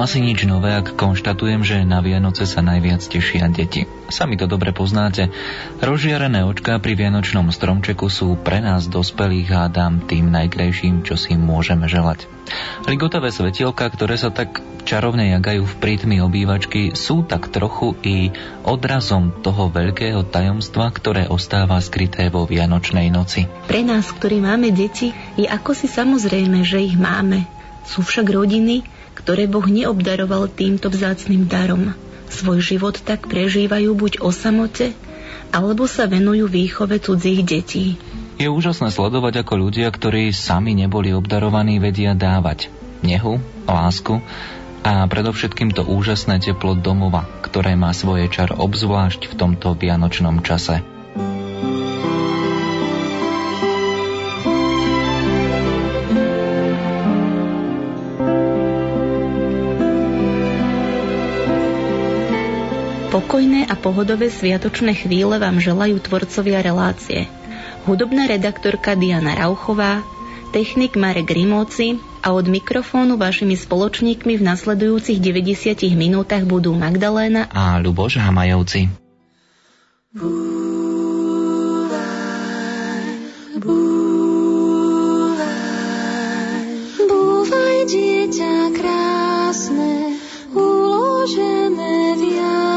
Asi nič nové, ak konštatujem, že na Vianoce sa najviac tešia deti. Sami to dobre poznáte. Rozžiarené očká pri Vianočnom stromčeku sú pre nás dospelých hádam tým najkrajším, čo si môžeme želať. Ligotavé svetielka, ktoré sa tak čarovne jagajú v prítmi obývačky, sú tak trochu i odrazom toho veľkého tajomstva, ktoré ostáva skryté vo Vianočnej noci. Pre nás, ktorí máme deti, je ako si samozrejme, že ich máme. Sú však rodiny, ktoré Boh neobdaroval týmto vzácným darom. Svoj život tak prežívajú buď o samote, alebo sa venujú výchove cudzích detí. Je úžasné sledovať, ako ľudia, ktorí sami neboli obdarovaní, vedia dávať nehu, lásku a predovšetkým to úžasné teplo domova, ktoré má svoje čar obzvlášť v tomto vianočnom čase. Pokojné a pohodové sviatočné chvíle vám želajú tvorcovia relácie. Hudobná redaktorka Diana Rauchová, technik Marek Rimóci a od mikrofónu vašimi spoločníkmi v nasledujúcich 90 minútach budú Magdaléna a Luboš Hamajovci. Búvaj, dieťa krásne, uložené v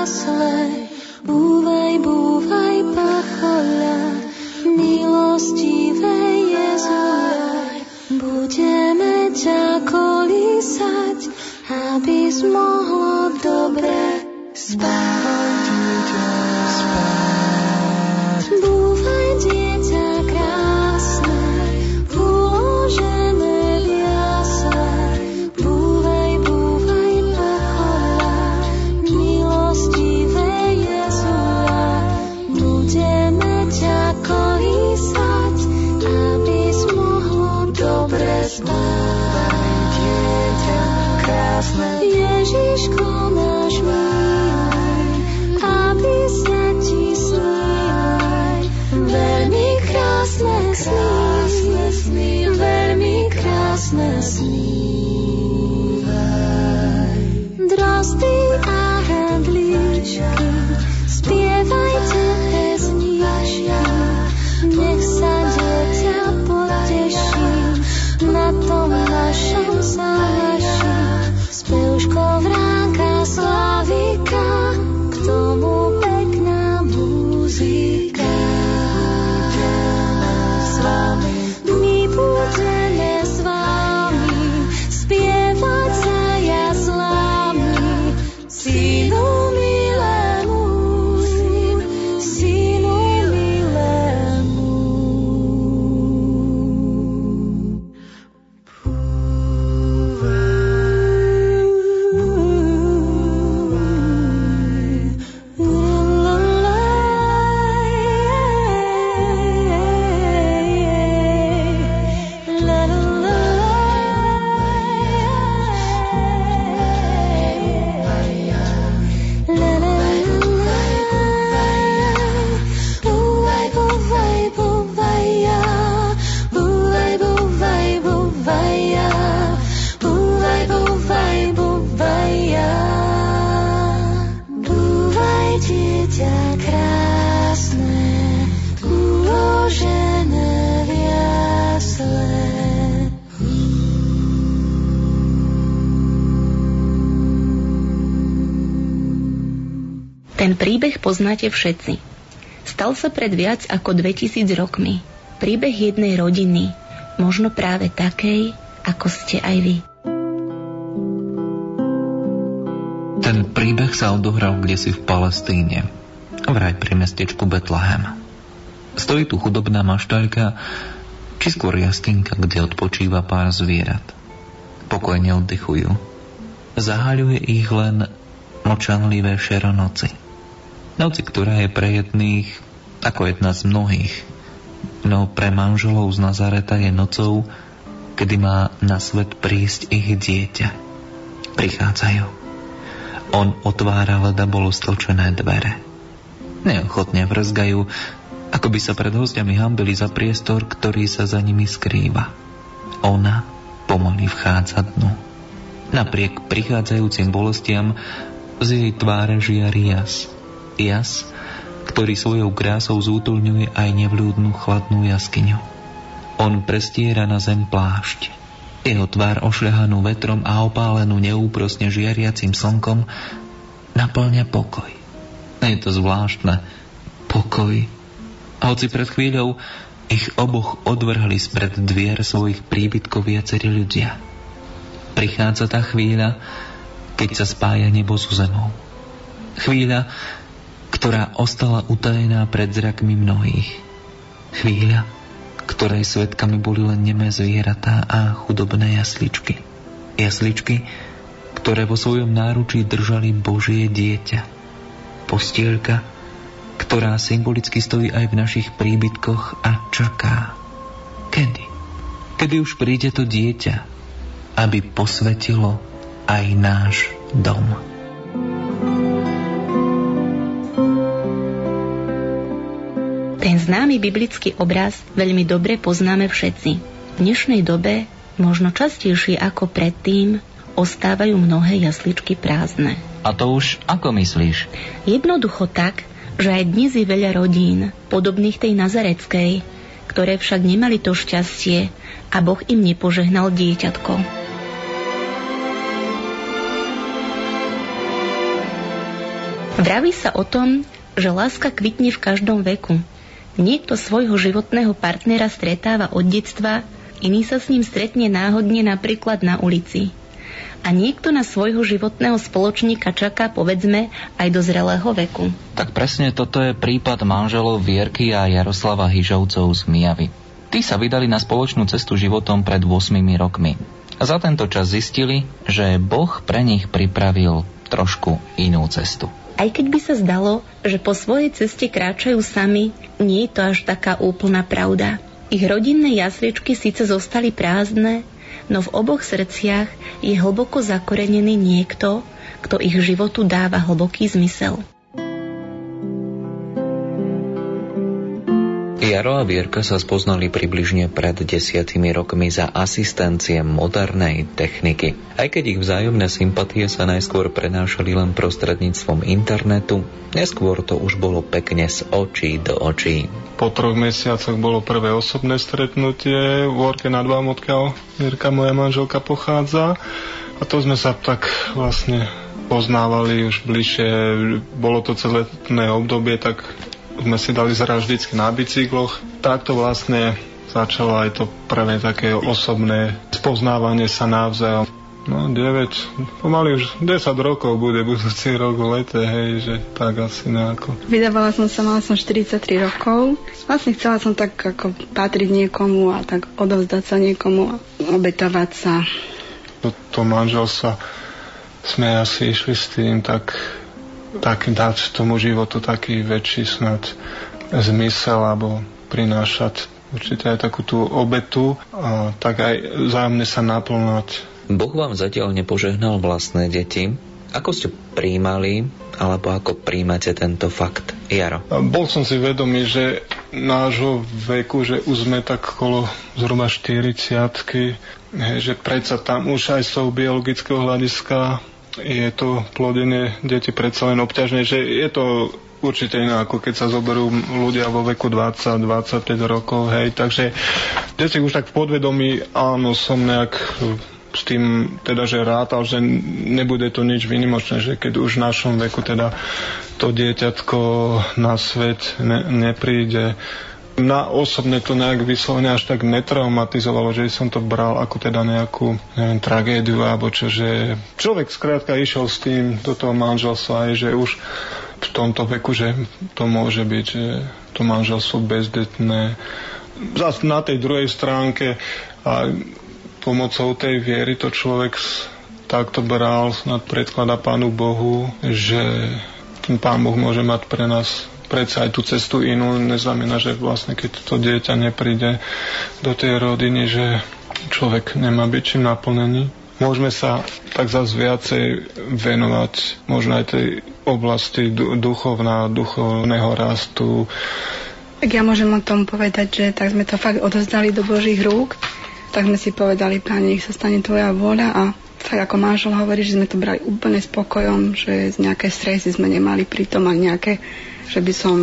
jasle. Búvaj, búvaj, pachoľa, milostivé Jezulaj. Budeme ťa kolísať, aby mohlo dobre spať. Krásne snívaj. Všetci. Stal sa pred viac ako 2000 rokmi. Príbeh jednej rodiny, možno práve takej, ako ste aj vy. Ten príbeh sa odohral kdesi v Palestíne, vraj pri mestečku Betlehem. Stojí tu chudobná maštaľka, či skôr jaskinka, kde odpočíva pár zvierat. Pokojne oddychujú. Zahaľuje ich len mlčanlivé šero noci. Noci, ktorá je pre jedných ako jedna z mnohých. No pre manželov z Nazareta je nocou, kedy má na svet prísť ich dieťa. Prichádzajú. On otvára, leda bolo stlčené dvere. Neochotne vrzgajú, ako by sa pred hostiami hambili za priestor, ktorý sa za nimi skrýva. Ona pomaly vchádza dnu. Napriek prichádzajúcim bolestiam z jej tváre žiari jas. Jas, ktorý svojou krásou zútulňuje aj nevľúdnu chladnú jaskyňu. On prestiera na zem plášť. Jeho tvár ošľahanú vetrom a opálenú neúprosne žiariacim slnkom naplňa pokoj. Je to zvláštne. Pokoj. A hoci pred chvíľou ich oboch odvrhli spred dvier svojich príbytkov viacerí ľudia. Prichádza tá chvíľa, keď sa spája nebo so zemou. Chvíľa, ktorá ostala utajená pred zrakmi mnohých. Chvíľa, ktorej svetkami boli len nemé zvieratá a chudobné jasličky. Jasličky, ktoré vo svojom náručí držali Božie dieťa. Postielka, ktorá symbolicky stojí aj v našich príbytkoch a čaká. Kedy? Kedy už príde to dieťa, aby posvetilo aj náš dom. Známy biblický obraz veľmi dobre poznáme všetci. V dnešnej dobe, možno častejšie ako predtým, ostávajú mnohé jasličky prázdne. A to už ako myslíš? Jednoducho tak, že aj dnes je veľa rodín, podobných tej nazareckej, ktoré však nemali to šťastie a Boh im nepožehnal dieťatko. Vraví sa o tom, že láska kvitne v každom veku, Niekto svojho životného partnera stretáva od detstva, iný sa s ním stretne náhodne napríklad na ulici. A niekto na svojho životného spoločníka čaká, povedzme, aj do zrelého veku. Tak presne toto je prípad manželov Vierky a Jaroslava Hyžovcov z Mijavy. Tí sa vydali na spoločnú cestu životom pred 8 rokmi. A za tento čas zistili, že Boh pre nich pripravil trošku inú cestu. Aj keď by sa zdalo, že po svojej ceste kráčajú sami, nie je to až taká úplná pravda. Ich rodinné jasličky síce zostali prázdne, no v oboch srdciach je hlboko zakorenený niekto, kto ich životu dáva hlboký zmysel. Jaro a Vierka sa spoznali približne pred desiatimi rokmi za asistencie modernej techniky. Aj keď ich vzájomné sympatie sa najskôr prenášali len prostredníctvom internetu, neskôr to už bolo pekne z očí do očí. Po troch mesiacoch bolo prvé osobné stretnutie v Orke nad Vám, odkiaľ Vierka, moja manželka, pochádza. A to sme sa tak vlastne poznávali už bližšie. Bolo to celé obdobie, tak sme si dali zrať vždycky na bicykloch. Takto vlastne začalo aj to prvé také osobné spoznávanie sa navzájom. No 9, pomaly už 10 rokov bude budúci rok v lete, hej, že tak asi nejako. Vydávala som sa, mala som 43 rokov. Vlastne chcela som tak ako patriť niekomu a tak odovzdať sa niekomu a obetovať sa. Do to manželstva sme asi išli s tým tak tak dať tomu životu taký väčší snad zmysel alebo prinášať určite aj takú tú obetu a tak aj vzájomne sa naplňať. Boh vám zatiaľ nepožehnal vlastné deti. Ako ste príjmali alebo ako príjmate tento fakt, Jaro? Bol som si vedomý, že nášho veku, že už sme tak okolo zhruba 40 že predsa tam už aj z toho biologického hľadiska je to plodenie deti predsa len obťažné, že je to určite iné, ako keď sa zoberú ľudia vo veku 20-25 rokov, hej, takže deti už tak v podvedomí, áno, som nejak s tým teda, že rátal, že nebude to nič vynimočné, že keď už v našom veku teda to dieťatko na svet ne, nepríde, na osobne to nejak vyslovene až tak netraumatizovalo, že som to bral ako teda nejakú neviem, tragédiu alebo čo, že človek skrátka išiel s tým do toho manželstva aj, že už v tomto veku, že to môže byť, že to manželstvo bezdetné. Zas na tej druhej stránke a pomocou tej viery to človek takto bral, snad predklada Pánu Bohu, že ten Pán Boh môže mať pre nás predsa aj tú cestu inú, neznamená, že vlastne keď to dieťa nepríde do tej rodiny, že človek nemá byť čím naplnený. Môžeme sa tak zase viacej venovať možno aj tej oblasti duchovná, duchovného rastu. Tak ja môžem o tom povedať, že tak sme to fakt odozdali do Božích rúk, tak sme si povedali, Pane, nech sa stane Tvoja vôľa a tak ako manžel hovorí, že sme to brali úplne spokojom, že z nejaké stresy sme nemali pritom aj nejaké že by som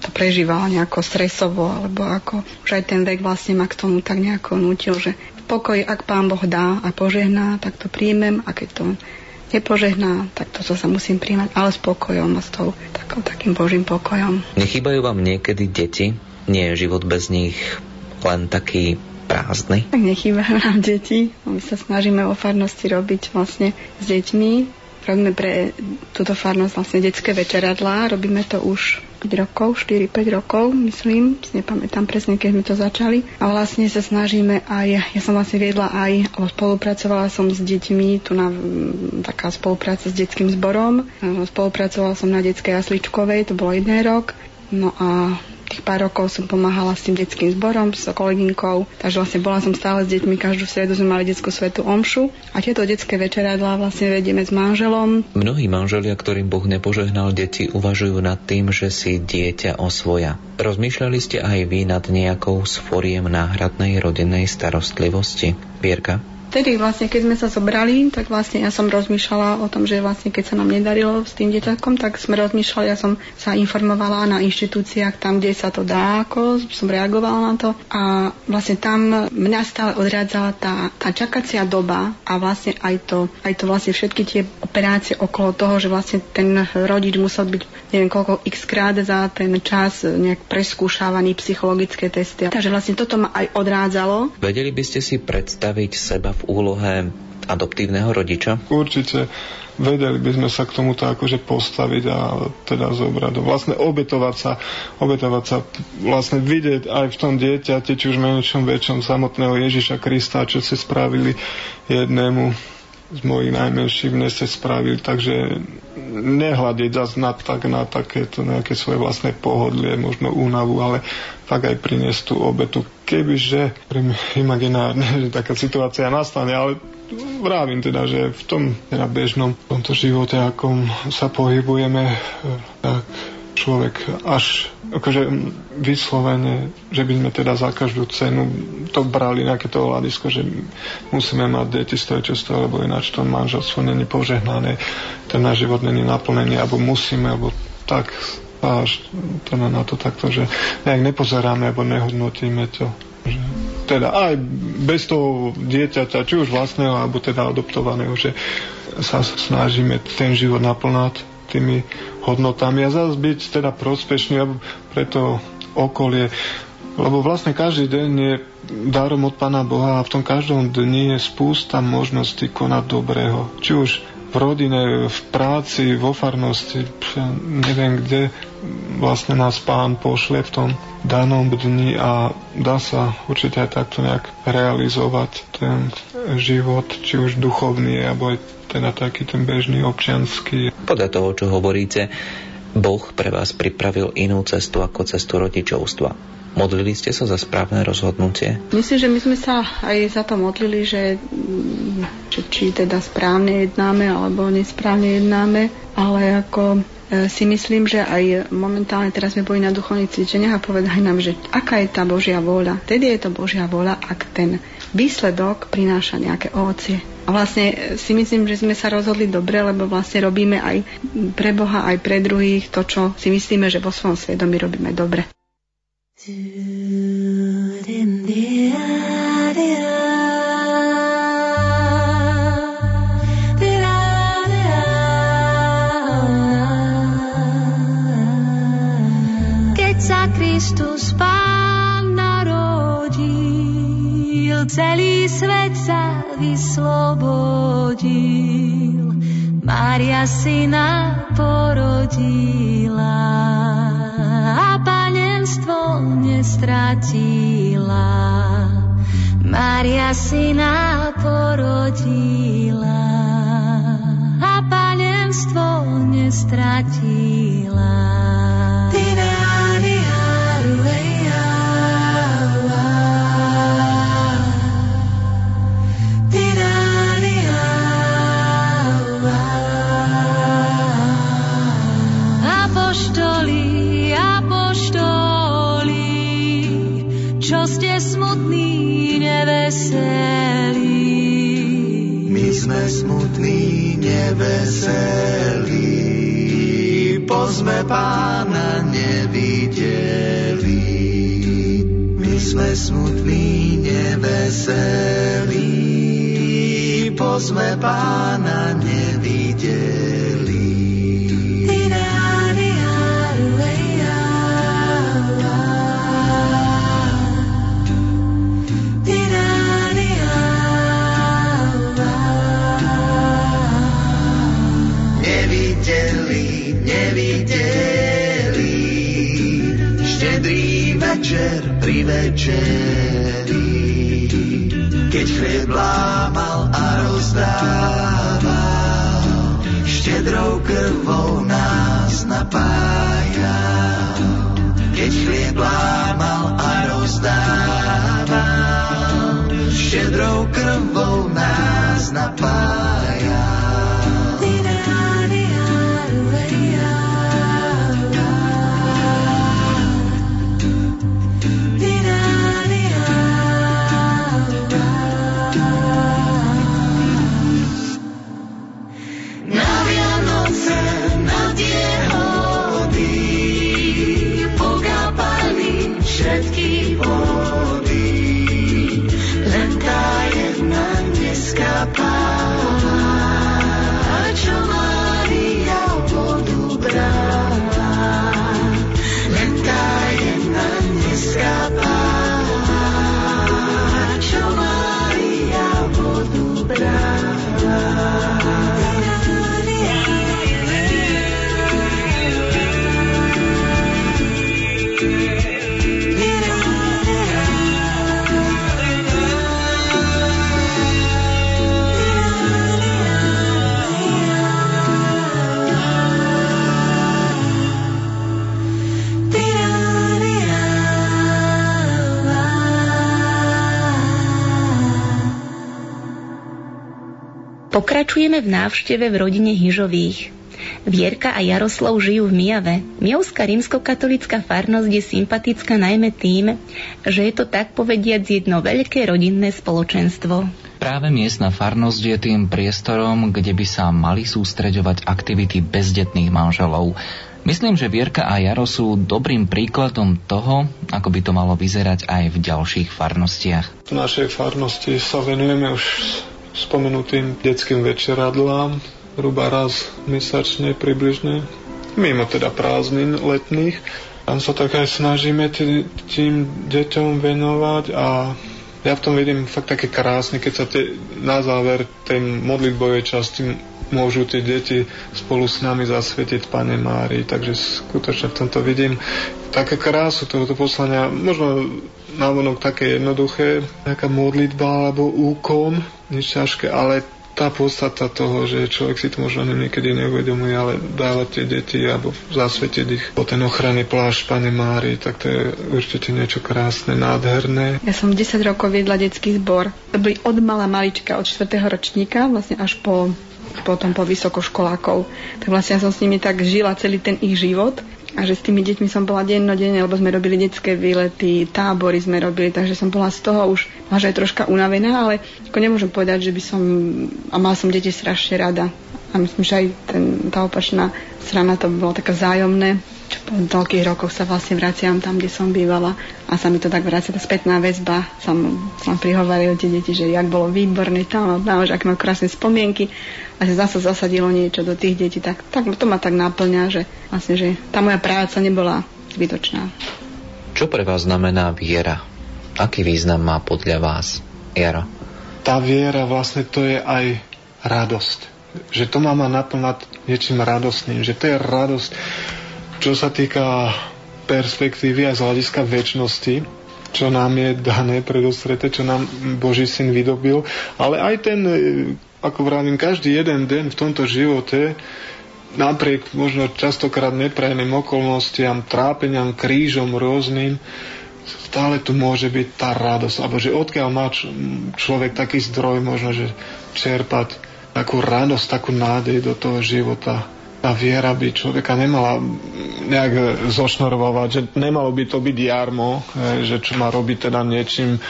to prežívala nejako stresovo, alebo ako už aj ten vek vlastne ma k tomu tak nejako nutil, že v pokoji, ak pán Boh dá a požehná, tak to príjmem a keď to nepožehná, tak to sa musím príjmať, ale s pokojom a s tou takou, takým Božím pokojom. Nechýbajú vám niekedy deti? Nie je život bez nich len taký prázdny? Tak nechýbajú nám deti. My sa snažíme o farnosti robiť vlastne s deťmi, Robíme pre túto farnosť vlastne detské večeradlá. Robíme to už 5 rokov, 4-5 rokov, myslím, si nepamätám presne, keď sme to začali. A vlastne sa snažíme aj, ja som vlastne viedla aj, alebo spolupracovala som s deťmi, tu na taká spolupráca s detským zborom. Spolupracovala som na detskej jasličkovej, to bolo jeden rok. No a tých pár rokov som pomáhala s tým detským zborom, s kolegynkou, takže vlastne bola som stále s deťmi, každú stredu sme mali detskú svetu omšu a tieto detské večeradlá vlastne vedieme s manželom. Mnohí manželia, ktorým Boh nepožehnal deti, uvažujú nad tým, že si dieťa osvoja. Rozmýšľali ste aj vy nad nejakou z náhradnej rodinnej starostlivosti? Vierka? Vtedy vlastne, keď sme sa zobrali, tak vlastne ja som rozmýšľala o tom, že vlastne keď sa nám nedarilo s tým deťakom, tak sme rozmýšľali, ja som sa informovala na inštitúciách tam, kde sa to dá, ako som reagovala na to. A vlastne tam mňa stále odrádzala tá, tá čakacia doba a vlastne aj to, aj to vlastne všetky tie operácie okolo toho, že vlastne ten rodič musel byť neviem koľko x krát za ten čas nejak preskúšavaný psychologické testy. Takže vlastne toto ma aj odrádzalo. Vedeli by ste si predstaviť seba v úlohe adoptívneho rodiča? Určite vedeli by sme sa k tomuto akože postaviť a teda zobrať. Vlastne obetovať sa, obetovať sa, vlastne vidieť aj v tom dieťate, či už menšom, väčšom samotného Ježiša Krista, čo si spravili jednému z mojich najmenších mne ste spravili, takže nehľadiť zase na, tak, na takéto nejaké svoje vlastné pohodlie, možno únavu, ale tak aj priniesť tú obetu. Kebyže imaginárne, že taká situácia nastane, ale vravím teda, že v tom teda bežnom tomto živote, akom sa pohybujeme, tak človek až akože vyslovene, že by sme teda za každú cenu to brali na to hľadisko, že musíme mať deti stojí čo stojí, lebo ináč to manželstvo není požehnané, ten náš život není naplnený, alebo musíme, alebo tak až teda na to takto, že nejak nepozeráme, alebo nehodnotíme to. Že teda aj bez toho dieťaťa, či už vlastného, alebo teda adoptovaného, že sa snažíme ten život naplnať tými hodnotami a zase byť teda prospešný pre to okolie. Lebo vlastne každý deň je darom od Pána Boha a v tom každom dni je spústa možností konať dobrého. Či už v rodine, v práci, vo farnosti, neviem kde vlastne nás pán pošle v tom danom dni a dá sa určite aj takto nejak realizovať ten život, či už duchovný, alebo aj teda taký ten bežný občianský. Podľa toho, čo hovoríte, Boh pre vás pripravil inú cestu ako cestu rodičovstva. Modlili ste sa za správne rozhodnutie? Myslím, že my sme sa aj za to modlili, že, že či teda správne jednáme alebo nesprávne jednáme, ale ako e, si myslím, že aj momentálne teraz sme boli na duchovných cvičeniach a povedali nám, že aká je tá Božia vôľa. Tedy je to Božia vôľa, ak ten výsledok prináša nejaké ovocie. A vlastne si myslím, že sme sa rozhodli dobre, lebo vlastne robíme aj pre Boha, aj pre druhých to, čo si myslíme, že vo svojom svedomí robíme dobre. Keď celý svet sa vyslobodil. Mária syna porodila a panenstvo nestratila. Mária syna porodila a panenstvo nestratila. Sme pána nevideli. My sme smutní, neveselí, bo sme pána nevideli. Pri večeri, keď chlieb lámal a rozdával, štedrou krvou nás napájal. Keď chlieb lámal a rozdával, štedrou krvou nás napájal. Pokračujeme v návšteve v rodine Hyžových. Vierka a Jaroslav žijú v Mijave. Mijovská rímskokatolická farnosť je sympatická najmä tým, že je to tak povediac jedno veľké rodinné spoločenstvo. Práve miestna farnosť je tým priestorom, kde by sa mali sústreďovať aktivity bezdetných manželov. Myslím, že Vierka a Jaro sú dobrým príkladom toho, ako by to malo vyzerať aj v ďalších farnostiach. V našej farnosti sa venujeme už spomenutým detským večeradlám, hruba raz mesačne približne, mimo teda prázdnin letných. Tam sa tak aj snažíme tým deťom venovať a ja v tom vidím fakt také krásne, keď sa te, na záver tej modlitbovej časti môžu tie deti spolu s nami zasvietiť Pane Mári. Takže skutočne v tomto vidím také krásu tohoto poslania. Možno návonok také jednoduché, nejaká modlitba alebo úkon, nič ťažké, ale tá podstata toho, že človek si to možno niekedy neuvedomuje, ale dávať tie deti alebo zasvetiť ich po ten ochranný plášť Pane Mári, tak to je určite niečo krásne, nádherné. Ja som 10 rokov viedla detský zbor. To boli od mala malička, od 4. ročníka, vlastne až po potom po vysokoškolákov. Tak vlastne ja som s nimi tak žila celý ten ich život a že s tými deťmi som bola dennodenne, lebo sme robili detské výlety, tábory sme robili, takže som bola z toho už až aj troška unavená, ale ako nemôžem povedať, že by som, a mala som deti strašne rada. A myslím, že aj ten, tá opačná strana to bolo také vzájomné, po toľkých rokoch sa vlastne vraciam tam, kde som bývala a sa mi to tak vracia, tá spätná väzba, sa sa prihovarili tie deti, že jak bolo výborné tam, tam, že aké mám krásne spomienky a že zase zasadilo niečo do tých detí, tak, tak to ma tak náplňa, že vlastne, že tá moja práca nebola zbytočná. Čo pre vás znamená viera? Aký význam má podľa vás, Jaro? Tá viera vlastne to je aj radosť. Že to má ma naplnať niečím radostným. Že to je radosť, čo sa týka perspektívy a z hľadiska väčšnosti, čo nám je dané predostreté, čo nám Boží syn vydobil, ale aj ten ako vravím, každý jeden deň v tomto živote napriek možno častokrát neprajným okolnostiam, trápeniam, krížom rôznym, stále tu môže byť tá radosť, alebo že odkiaľ má človek taký zdroj možno, že čerpať takú radosť, takú nádej do toho života. Tá viera by človeka nemala nejak zošnorovať, že nemalo by to byť jarmo, že čo má robiť teda niečím eh,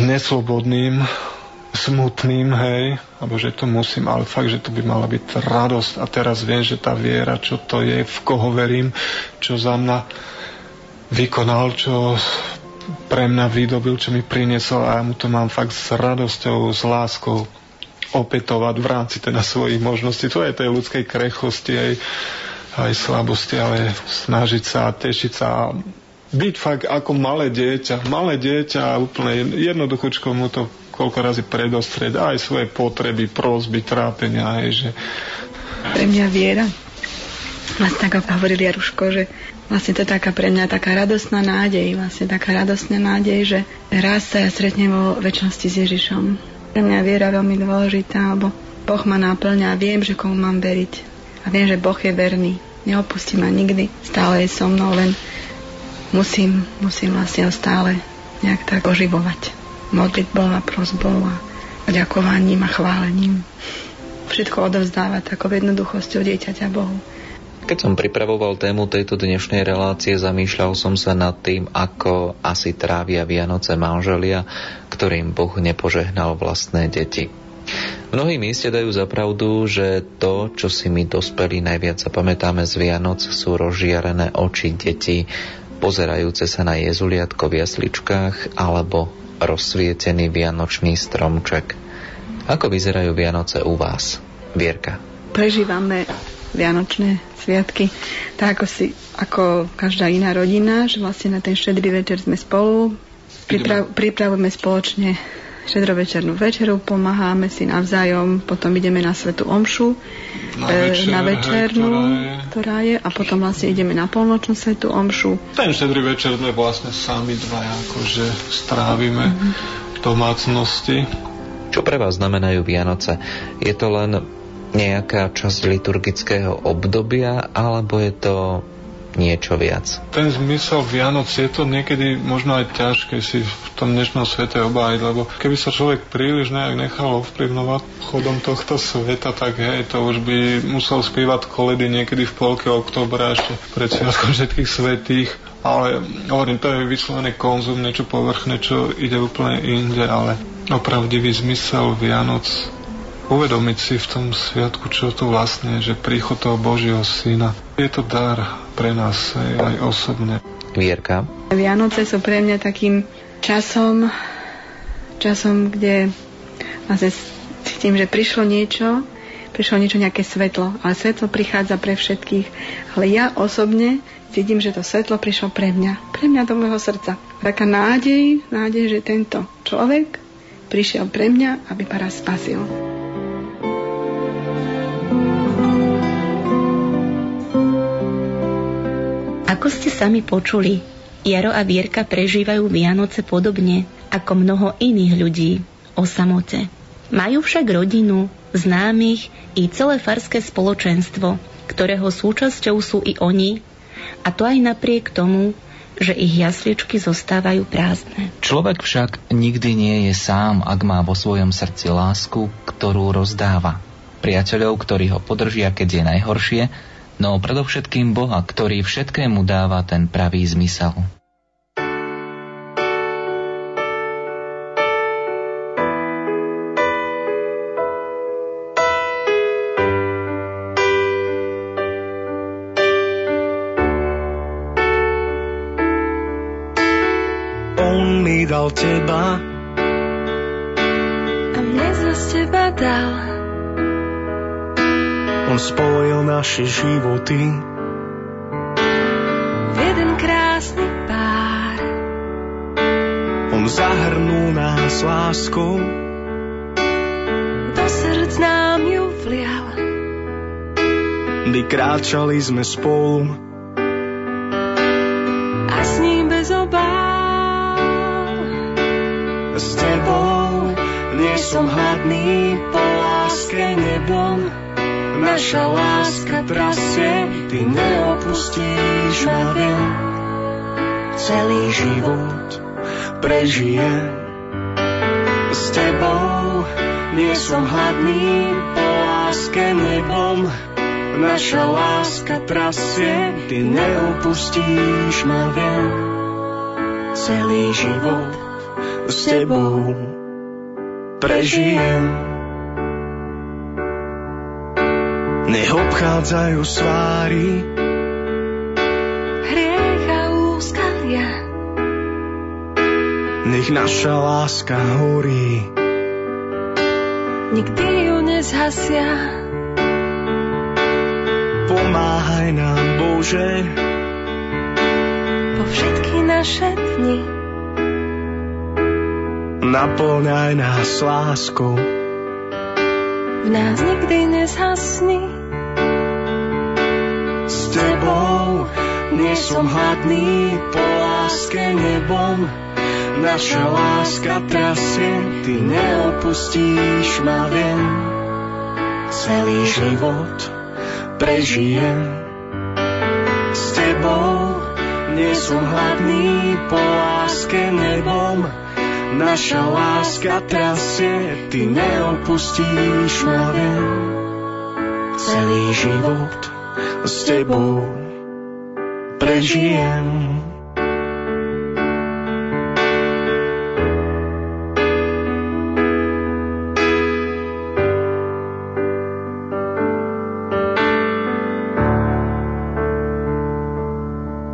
neslobodným, smutným, hej, alebo že to musím, ale fakt, že to by mala byť radosť. A teraz viem, že tá viera, čo to je, v koho verím, čo za mňa vykonal, čo pre mňa vydobil, čo mi priniesol a ja mu to mám fakt s radosťou, s láskou opätovať v rámci teda svojich možností. To je tej ľudskej krechosti aj, aj slabosti, ale snažiť sa tešiť sa a byť fakt ako malé dieťa. Malé dieťa úplne jednoduchočko mu to koľko razy predostred aj svoje potreby, prosby, trápenia. Aj, že... Pre mňa viera, vlastne tak hovorili Jaruško, že vlastne to je taká pre mňa taká radosná nádej, vlastne taká radosná nádej, že raz sa ja stretnem vo väčšnosti s Ježišom. Pre mňa viera veľmi dôležitá, lebo Boh ma náplňa a viem, že komu mám veriť. A viem, že Boh je verný. Neopustí ma nikdy. Stále je so mnou, len musím, musím vlastne stále nejak tak oživovať. Modlitbou a prosbou a ďakovaním a chválením. Všetko odovzdávať takou jednoduchosťou dieťaťa Bohu. Keď som pripravoval tému tejto dnešnej relácie, zamýšľal som sa nad tým, ako asi trávia Vianoce manželia, ktorým Boh nepožehnal vlastné deti. Mnohí mi iste dajú za pravdu, že to, čo si my dospelí najviac zapamätáme z Vianoc, sú rozžiarené oči detí, pozerajúce sa na jezuliatko v jasličkách alebo rozsvietený vianočný stromček. Ako vyzerajú Vianoce u vás, Vierka? Prežívame Vianočné sviatky tak ako, si, ako každá iná rodina, že vlastne na ten štedrý večer sme spolu, priprav, pripravujeme spoločne štedrovečernú večeru, pomáhame si navzájom, potom ideme na Svetu Omšu, na, e, večer, na večernú, hej, ktorá, je... ktorá je, a potom vlastne ideme na polnočnú Svetu Omšu. Ten štedrý večer sme vlastne sami dva, akože strávime mm-hmm. v domácnosti. Čo pre vás znamenajú Vianoce? Je to len nejaká časť liturgického obdobia, alebo je to niečo viac. Ten zmysel Vianoc je to niekedy možno aj ťažké si v tom dnešnom svete obájiť, lebo keby sa človek príliš nejak nechal ovplyvnovať chodom tohto sveta, tak hej, to už by musel spievať koledy niekedy v polke oktobra ešte pred sviatkom všetkých svetých ale hovorím, to je vyslovený konzum, niečo povrchné, čo ide úplne inde, ale opravdivý zmysel Vianoc uvedomiť si v tom sviatku, čo to vlastne je, že príchod toho Božieho Syna. Je to dar pre nás aj, aj osobne. Vierka? Vianoce sú pre mňa takým časom, časom, kde vlastne cítim, že prišlo niečo, prišlo niečo, nejaké svetlo. Ale svetlo prichádza pre všetkých. Ale ja osobne cítim, že to svetlo prišlo pre mňa. Pre mňa do môjho srdca. Taká nádej, nádej, že tento človek prišiel pre mňa, aby ma raz spasil. Ako ste sami počuli, Jaro a Vierka prežívajú Vianoce podobne ako mnoho iných ľudí o samote. Majú však rodinu, známych i celé farské spoločenstvo, ktorého súčasťou sú i oni, a to aj napriek tomu, že ich jasličky zostávajú prázdne. Človek však nikdy nie je sám, ak má vo svojom srdci lásku, ktorú rozdáva. Priateľov, ktorí ho podržia, keď je najhoršie, no predovšetkým Boha, ktorý všetkému dáva ten pravý zmysel. On mi dal teba a mne za teba dal on spojil naše životy. V jeden krásny pár. On zahrnul nás láskou. Do srdc nám ju vlial. Vykráčali sme spolu. A s ním bez obáv. S tebou nie som hladný po láske nebom naša láska trasie, ty neopustíš ma viem. Celý život prežije s tebou, nie som hladný po láske nebom. Naša láska trasie, ty neopustíš ma viem. Celý život s tebou prežijem. Nech obchádzajú svári, Hriech a úskalia, nech naša láska horí. nikdy ju nezhasia. Pomáhaj nám, Bože, Po všetky naše dni, naplňaj nás láskou. v nás nikdy nezhasni. Tebou nie som hladný, po láske nebom. Naša láska trasie, ty neopustíš ma, viem. Celý život prežijem. S tebou nie som hladný, po láske nebom. Naša láska trasie, ty neopustíš ma, viem. Celý život s tebou prežijem.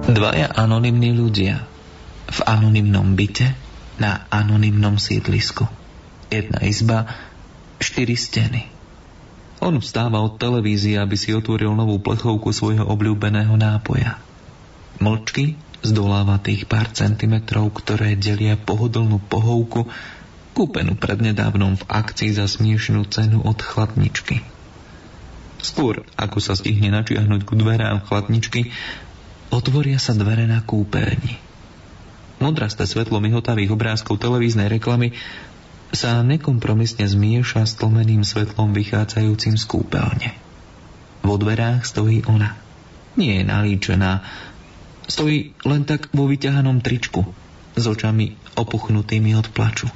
Dvaja anonymní ľudia v anonymnom byte na anonymnom sídlisku. Jedna izba, štyri steny. On vstáva od televízie, aby si otvoril novú plechovku svojho obľúbeného nápoja. Mlčky zdoláva tých pár centimetrov, ktoré delia pohodlnú pohovku, kúpenú prednedávnom v akcii za smiešnú cenu od chladničky. Skôr, ako sa stihne načiahnuť ku dverám chladničky, otvoria sa dvere na kúpeľni. Modrasté svetlo mihotavých obrázkov televíznej reklamy sa nekompromisne zmieša s tlmeným svetlom vychádzajúcim z kúpeľne. Vo dverách stojí ona. Nie je nalíčená. Stojí len tak vo vyťahanom tričku, s očami opuchnutými od plaču.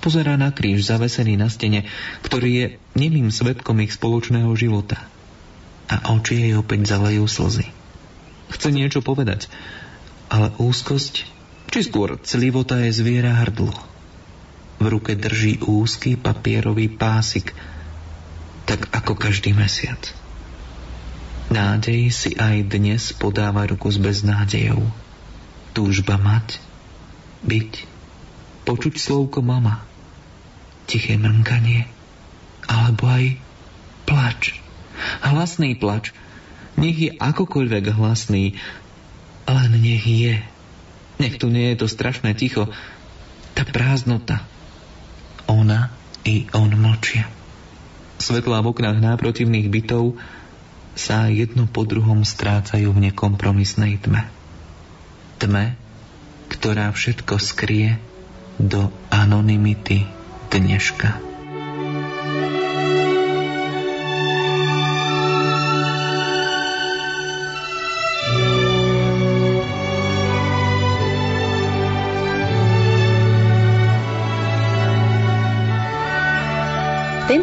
Pozerá na kríž zavesený na stene, ktorý je nemým svetkom ich spoločného života. A oči jej opäť zalejú slzy. Chce niečo povedať, ale úzkosť, či skôr clivota je zviera hrdlo. V ruke drží úzky papierový pásik, tak ako každý mesiac. Nádej si aj dnes podáva ruku s beznádejou. Túžba mať, byť, počuť slovko mama, tiché mrnkanie, alebo aj plač. Hlasný plač, nech je akokoľvek hlasný, len nech je. Nech tu nie je to strašné ticho, tá prázdnota. Ona i on mlčia. Svetlá v oknách náprotivných bytov sa jedno po druhom strácajú v nekompromisnej tme. Tme, ktorá všetko skrie do anonymity dneška.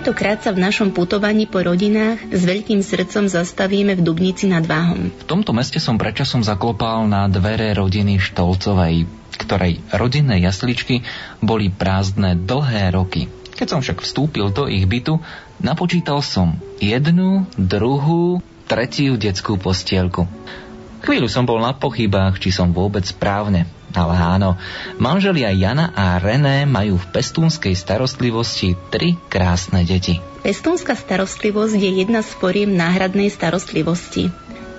Tentokrát sa v našom putovaní po rodinách s veľkým srdcom zastavíme v Dubnici nad Váhom. V tomto meste som predčasom zaklopal na dvere rodiny Štolcovej, ktorej rodinné jasličky boli prázdne dlhé roky. Keď som však vstúpil do ich bytu, napočítal som jednu, druhú, tretiu detskú postielku. Chvíľu som bol na pochybách, či som vôbec správne. Ale áno, manželia Jana a René majú v pestúnskej starostlivosti tri krásne deti. Pestúnska starostlivosť je jedna z foriem náhradnej starostlivosti.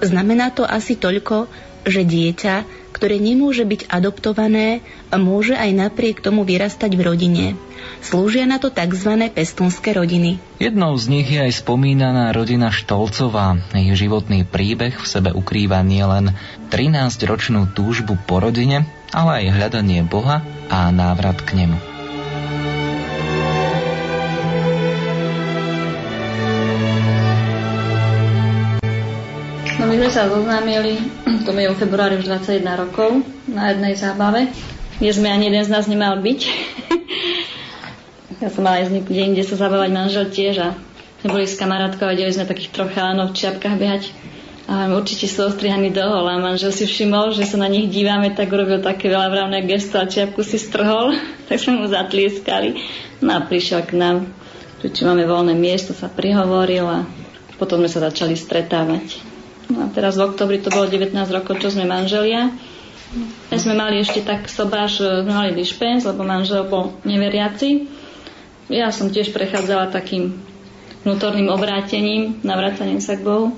Znamená to asi toľko, že dieťa, ktoré nemôže byť adoptované, môže aj napriek tomu vyrastať v rodine. Slúžia na to tzv. pestúnske rodiny. Jednou z nich je aj spomínaná rodina Štolcová. Ich životný príbeh v sebe ukrýva nielen 13-ročnú túžbu po rodine, ale aj hľadanie Boha a návrat k nemu. No my sme sa zoznámili, to je v februári už 21 rokov, na jednej zábave, kde sme ani jeden z nás nemal byť. ja som mala ísť niekde inde sa zabávať manžel tiež a sme boli s kamarátkou a videli sme takých troch chalanov v čiapkách behať A určite sú ostrihaní do hola. Manžel si všimol, že sa na nich dívame, tak urobil také veľa vravné gesto a čiapku si strhol. tak sme mu zatlieskali. No a prišiel k nám, že či máme voľné miesto, sa prihovoril a potom sme sa začali stretávať. No a teraz v oktobri to bolo 19 rokov, čo sme manželia. My sme mali ešte tak sobáš, sme mali dišpens, lebo manžel bol neveriaci. Ja som tiež prechádzala takým vnútorným obrátením, navrácaním sa k Bohu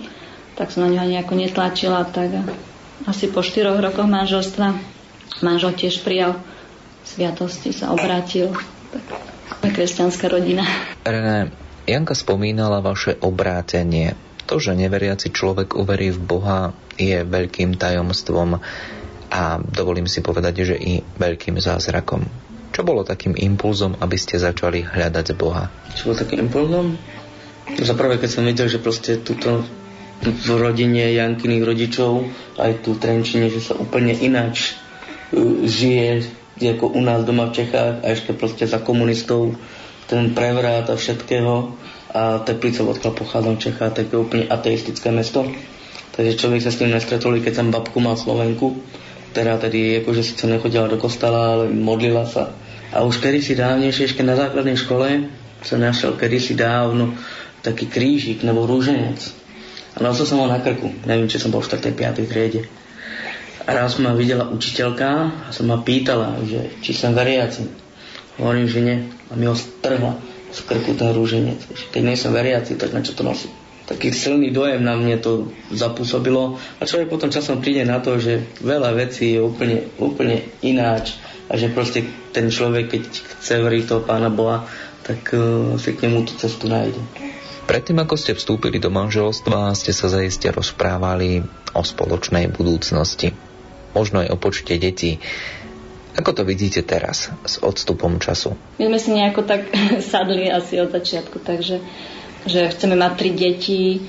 tak som na ňu nejako netlačila, tak asi po štyroch rokoch manželstva manžel tiež prijal sviatosti, sa obrátil. Tak, kresťanská rodina. René, Janka spomínala vaše obrátenie. To, že neveriaci človek uverí v Boha, je veľkým tajomstvom a dovolím si povedať, že i veľkým zázrakom. Čo bolo takým impulzom, aby ste začali hľadať Boha? Čo bolo takým impulzom? Za prvé, keď som videl, že proste túto v rodine Jankyných rodičov, aj tu v Trenčine, že sa úplne ináč uh, žije ako u nás doma v Čechách a ešte proste za komunistov ten prevrat a všetkého a Teplice, odkiaľ pochádzam Čechá, tak je úplne ateistické mesto. Takže človek sa s tým nestretol, keď som babku mal Slovenku, ktorá tedy akože síce nechodila do kostela, ale modlila sa. A už kedysi dávnejšie, ešte na základnej škole, som našiel kedysi dávno taký krížik nebo rúženec a nosil som ho na krku. Neviem, či som bol v 4. 5. triede. A raz ma videla učiteľka a som ma pýtala, že či som veriaci. Hovorím, že nie. A mi ho strhla z krku ten rúženec. Keď nie som veriaci, tak na čo to nosí? Taký silný dojem na mne to zapôsobilo a človek potom časom príde na to, že veľa vecí je úplne, úplne ináč a že proste ten človek, keď chce veriť toho Pána Boha, tak uh, si k nemu tú cestu nájde. Predtým, ako ste vstúpili do manželstva, ste sa zaiste rozprávali o spoločnej budúcnosti. Možno aj o počte detí. Ako to vidíte teraz s odstupom času? My sme si nejako tak sadli asi od začiatku, takže že chceme mať tri deti,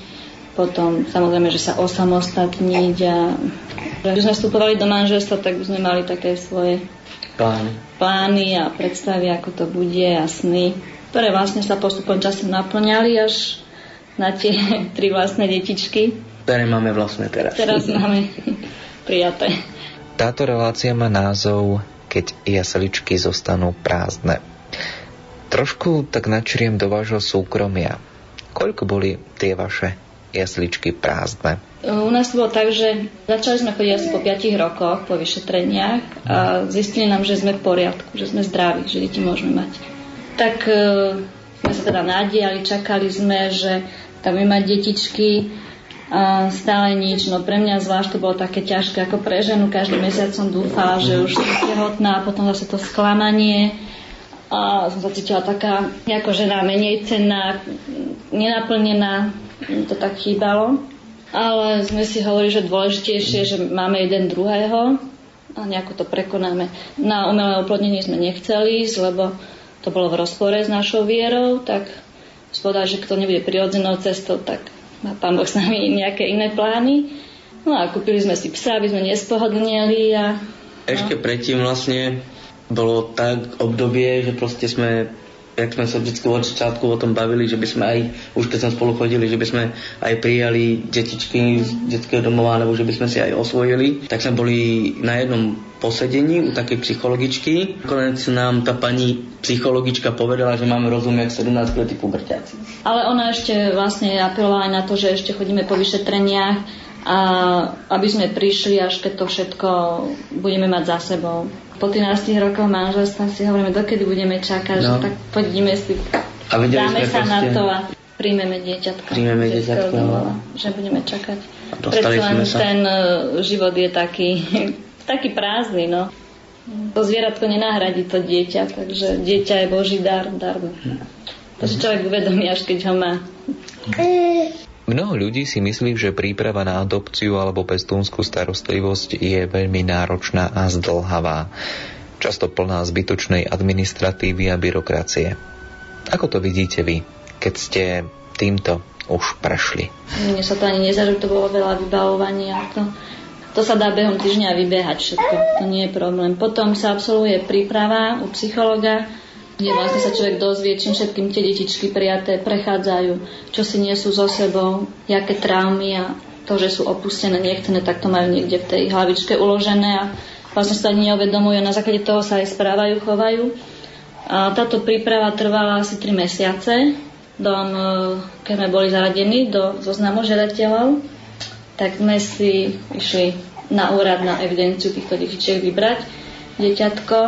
potom samozrejme, že sa osamostatniť a keď sme vstupovali do manželstva, tak sme mali také svoje plány. plány a predstavy, ako to bude a sny ktoré vlastne sa postupom časom naplňali až na tie tri vlastné detičky. Ktoré máme vlastné teraz. Teraz máme prijaté. Táto relácia má názov Keď jasličky zostanú prázdne. Trošku tak načriem do vášho súkromia. Koľko boli tie vaše jasličky prázdne? U nás to bolo tak, že začali sme chodiť asi po 5 rokoch, po vyšetreniach a zistili nám, že sme v poriadku, že sme zdraví, že deti môžeme mať tak e, sme sa teda nadiali, čakali sme, že tam my mať detičky a stále nič. No pre mňa zvlášť to bolo také ťažké, ako pre ženu. Každý mesiac som dúfala, že už som tehotná a potom zase to sklamanie. A som sa cítila taká, ako žena menej cenná, nenaplnená. To tak chýbalo. Ale sme si hovorili, že dôležitejšie, že máme jeden druhého a nejako to prekonáme. Na umelé oplodnenie sme nechceli ísť, lebo to bolo v rozpore s našou vierou, tak spovedal, že kto nebude prirodzenou cestou, tak má pán Boh s nami nejaké iné plány. No a kúpili sme si psa, aby sme nespohodlnili a... Ešte predtým vlastne bolo tak obdobie, že proste sme jak sme sa vždy od začiatku o tom bavili, že by sme aj, už keď sme spolu chodili, že by sme aj prijali detičky z detského domova, alebo že by sme si aj osvojili, tak sme boli na jednom posedení u takej psychologičky. Konec nám tá pani psychologička povedala, že máme rozumieť 17 letí puberťáci. Ale ona ešte vlastne apelovala aj na to, že ešte chodíme po vyšetreniach a aby sme prišli, až keď to všetko budeme mať za sebou po 13 rokoch manželstva si hovoríme, dokedy budeme čakať, no. že tak poďme si, a dáme sa na to a príjmeme dieťatko. Príjmeme dieťatko, no. že budeme čakať. Predsa len ten uh, život je taký, taký prázdny, no. To zvieratko nenahradí to dieťa, takže dieťa je Boží dar, dar. Hm. To si človek uvedomí, až keď ho má. Mnoho ľudí si myslí, že príprava na adopciu alebo pestúnskú starostlivosť je veľmi náročná a zdlhavá, často plná zbytočnej administratívy a byrokracie. Ako to vidíte vy, keď ste týmto už prešli? Mne sa to ani nezažil, to bolo veľa vybavovania. To, to sa dá behom týždňa vybehať všetko, to nie je problém. Potom sa absolvuje príprava u psychologa, kde vlastne sa človek dozvie, čím všetkým tie detičky prijaté prechádzajú, čo si nesú so sebou, aké traumy a to, že sú opustené, nechcené, tak to majú niekde v tej hlavičke uložené a vlastne sa ani neuvedomujú, na základe toho sa aj správajú, chovajú. A táto príprava trvala asi 3 mesiace. Dom, e, keď sme boli zaradení do zoznamu žiadateľov, tak sme si išli na úrad na evidenciu týchto detičiek vybrať dieťatko.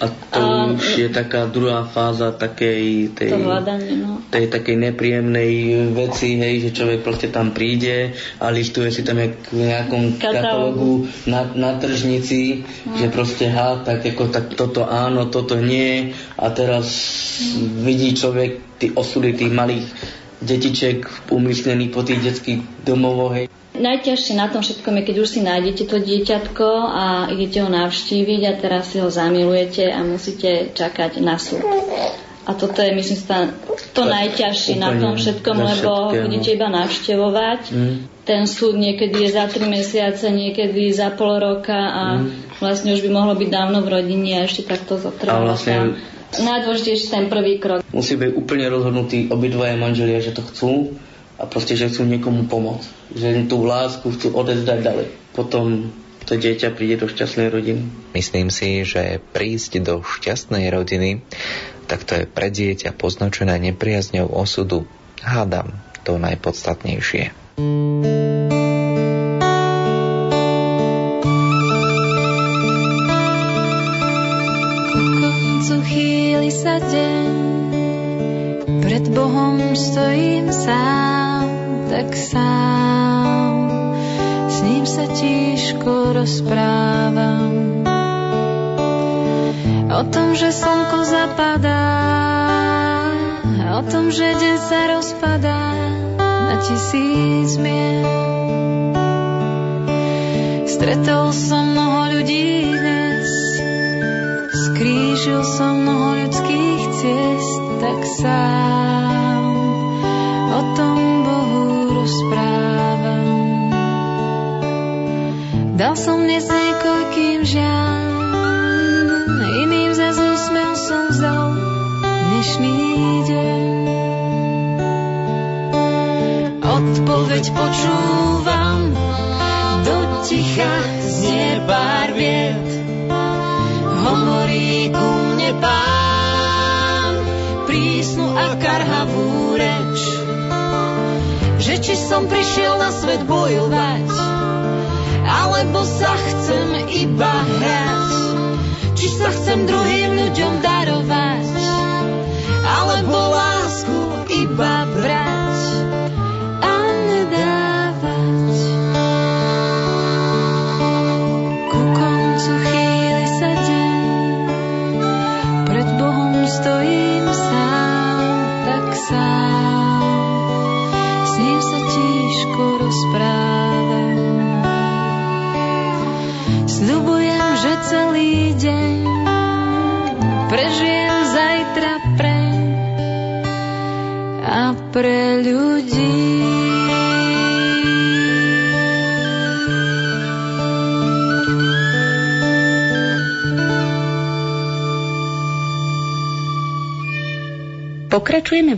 A to a, už je taká druhá fáza takej tej, hľadanie, no. tej takej nepríjemnej veci, hej, že človek proste tam príde a listuje si tam jak v nejakom katalógu na, na tržnici, no. že proste ha, tak, ako, tak toto áno, toto nie a teraz no. vidí človek tí osudy tých malých detiček umyslených po tých detských domovoch, hej. Najťažšie na tom všetkom je, keď už si nájdete to dieťatko a idete ho navštíviť a teraz si ho zamilujete a musíte čakať na súd. A toto je, myslím, tá, to tak, najťažšie na tom všetkom, na lebo budete iba navštevovať. Mm. Ten súd niekedy je za 3 mesiace, niekedy za pol roka a mm. vlastne už by mohlo byť dávno v rodine a ešte takto zotrvá. A vlastne najdôležitejší ten prvý krok. Musí byť úplne rozhodnutí obidvaja manželia, že to chcú a proste, že chcú niekomu pomôcť. Že tú lásku chcú odezdať ďalej. Potom to dieťa príde do šťastnej rodiny. Myslím si, že prísť do šťastnej rodiny, tak to je pre dieťa poznačené nepriazňou osudu. Hádam to najpodstatnejšie. chýli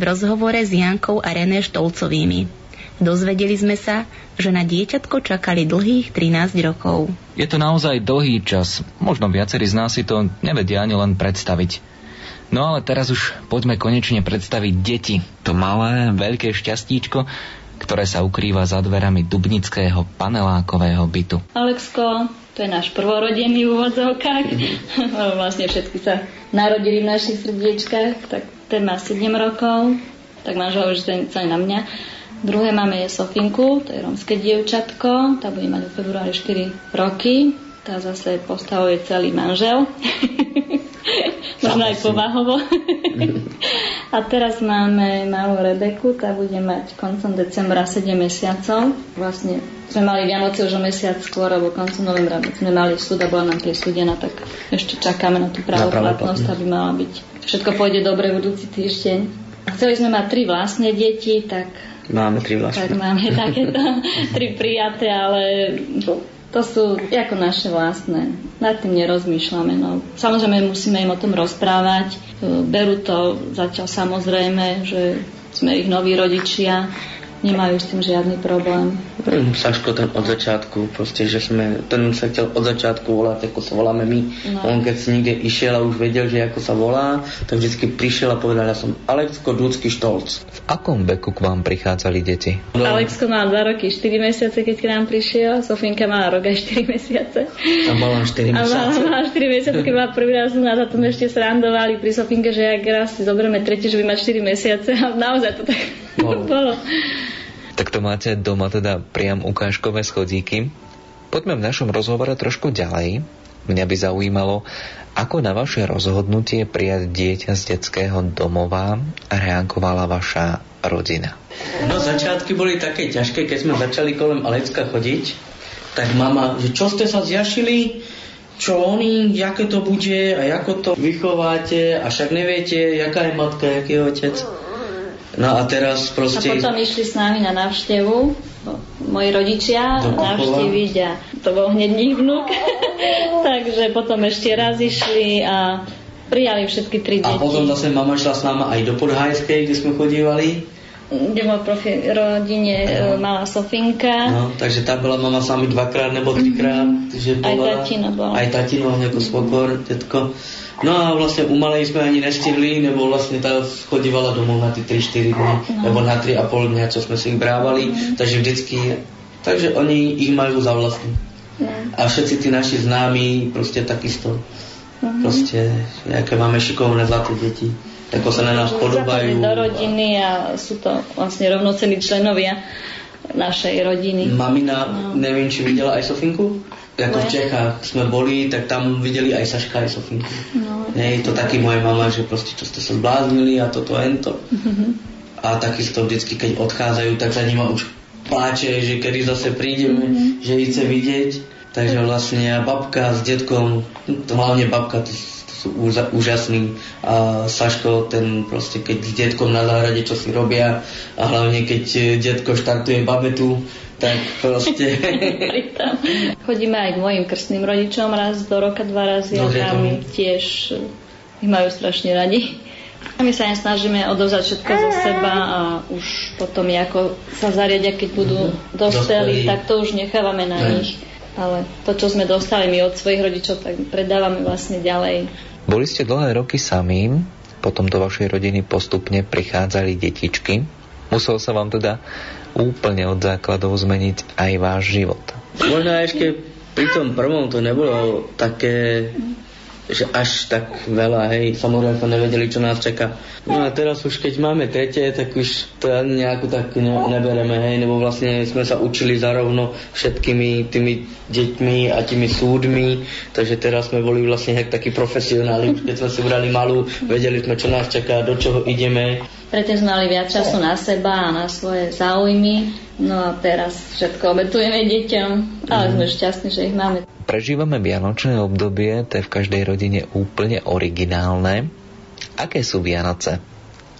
v rozhovore s Jankou a René Štolcovými. Dozvedeli sme sa, že na dieťatko čakali dlhých 13 rokov. Je to naozaj dlhý čas. Možno viacerí z nás si to nevedia ani len predstaviť. No ale teraz už poďme konečne predstaviť deti. To malé, veľké šťastíčko, ktoré sa ukrýva za dverami dubnického panelákového bytu. Alexko, to je náš prvorodený v úvodzovkách. vlastne všetky sa narodili v našich srdiečkách, tak ten má 7 rokov, tak manžel už ten sa na mňa. Druhé máme je Sofinku, to je romské dievčatko, tá bude mať v februári 4 roky. Tá zase postavuje celý manžel. Možno aj povahovo. a teraz máme malú Rebeku, tá bude mať koncom decembra 7 mesiacov. Vlastne sme mali Vianoce už o mesiac skôr, alebo koncom novembra sme mali súd a bola nám prisúdená, tak ešte čakáme na tú pravoplatnosť, aby mala byť. Všetko pôjde dobre budúci týždeň. Chceli sme mať tri vlastné deti, tak Máme tri vlastné. Tak máme takéto tri prijaté, ale to sú ako naše vlastné. Nad tým nerozmýšľame. No. Samozrejme musíme im o tom rozprávať. Berú to zatiaľ samozrejme, že sme ich noví rodičia. Nemajú s tým žiadny problém. Mm, Saško ten od začiatku, proste, že sme, ten sa chcel od začiatku volať, ako sa voláme my. No. On keď si niekde išiel a už vedel, že ako sa volá, tak vždy prišiel a povedal, ja som Alexko Dudský Štolc. V akom veku k vám prichádzali deti? No. Alexko mal 2 roky 4 mesiace, keď k nám prišiel, Sofinka mala rok aj 4 mesiace. A mala 4 mesiace. A mala, mala 4 mesiace, keď mala prvý raz na to ešte srandovali pri Sofinke, že ak raz si zoberieme tretie, že by mať 4 mesiace a naozaj to tak bolo. Tak to máte doma teda priam ukážkové schodíky. Poďme v našom rozhovore trošku ďalej. Mňa by zaujímalo, ako na vaše rozhodnutie prijať dieťa z detského domova reagovala vaša rodina. No začiatky boli také ťažké, keď sme začali kolem Alecka chodiť, tak mama, že čo ste sa zjašili, čo oni, aké to bude a ako to vychováte a však neviete, jaká je matka, aký je otec. No a teraz proste... A potom išli s nami na návštevu moji rodičia navštíviť a to bol hneď ich vnúk. Takže potom ešte raz išli a prijali všetky tri deti. A potom zase mama šla s náma aj do Podhajskej, kde sme chodívali. Kde bol profi rodine no. malá Sofinka. No, takže tá bola mama s nami dvakrát nebo trikrát. Mm-hmm. Bola, aj tatino bol. Aj tatino, ako spokor, tetko. No a vlastne u malej sme ani nestihli, lebo vlastne tá chodívala domov na tie 3-4 dny, no. nebo na 3,5 dňa, čo sme si ich brávali, mm. takže vždycky, takže oni ich majú za vlastní. No. A všetci tí naši známi proste takisto. Mm-hmm. Proste, aké máme šikovné zlaté deti. Ako sa na nás podobajú. do rodiny a sú to vlastne rovnocení členovia našej rodiny. Mamina, no. neviem, či videla aj Sofinku? ako v Čechách sme boli, tak tam videli aj Saška, aj Sofinku. No. Nie, je to taký moje mama, že proste čo ste sa zbláznili a toto ento. Mm-hmm. A takisto vždycky, keď odchádzajú, tak za nima už pláče, že kedy zase prídeme, mm-hmm. že chce vidieť. Takže vlastne babka s detkom, to hlavne babka, to, sú úžasní. A Saško, ten proste, keď s detkom na záhrade, čo si robia, a hlavne keď detko štartuje babetu, tak proste... Chodíme aj k mojim krstným rodičom raz do roka, dva razy a tam tiež ich majú strašne radi. A my sa im snažíme odovzať všetko zo seba a už potom, ako sa zariadia, keď budú mm-hmm. dospelí, tak to už nechávame na nich. Ale to, čo sme dostali my od svojich rodičov, tak predávame vlastne ďalej. Boli ste dlhé roky samým, potom do vašej rodiny postupne prichádzali detičky. Musel sa vám teda úplne od základov zmeniť aj váš život. Možno ešte pri tom prvom to nebolo také že až tak veľa, hej, samozrejme to nevedeli, čo nás čaká. No a teraz už keď máme tretie, tak už to ani nejako tak ne, nebereme, hej, lebo vlastne sme sa učili zarovno všetkými tými deťmi a tými súdmi, takže teraz sme boli vlastne jak takí profesionáli, keď sme si brali malú, vedeli sme, čo nás čaká, do čoho ideme. Predtým sme mali viac času na seba a na svoje záujmy. No a teraz všetko obetujeme deťom, ale mm. sme šťastní, že ich máme. Prežívame vianočné obdobie, to je v každej rodine úplne originálne. Aké sú Vianoce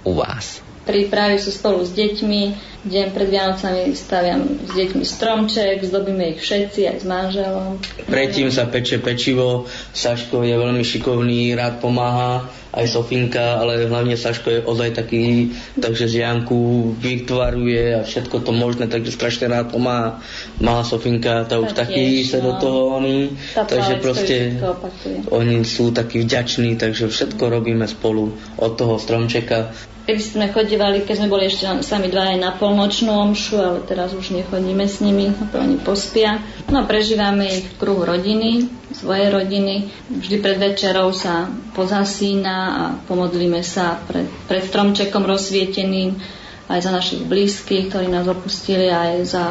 u vás? Prípravy sú spolu s deťmi, deň pred Vianocami staviam s deťmi stromček, zdobíme ich všetci aj s manželom. Predtým sa peče pečivo, Saško je veľmi šikovný, rád pomáha, aj Sofinka, ale hlavne Saško je ozaj taký, takže z Janku vytvaruje a všetko to možné, takže strašne rád pomáha. Má Sofinka, tá už taký sa do no. toho oni, takže proste oni sú takí vďační, takže všetko robíme spolu od toho stromčeka Keby sme chodívali, keď sme boli ešte sami dva aj na polnočnú omšu, ale teraz už nechodíme s nimi, to oni pospia. No prežívame ich v kruhu rodiny, svoje rodiny. Vždy pred večerou sa pozasína a pomodlíme sa pred, pred stromčekom rozsvieteným aj za našich blízkych, ktorí nás opustili, aj za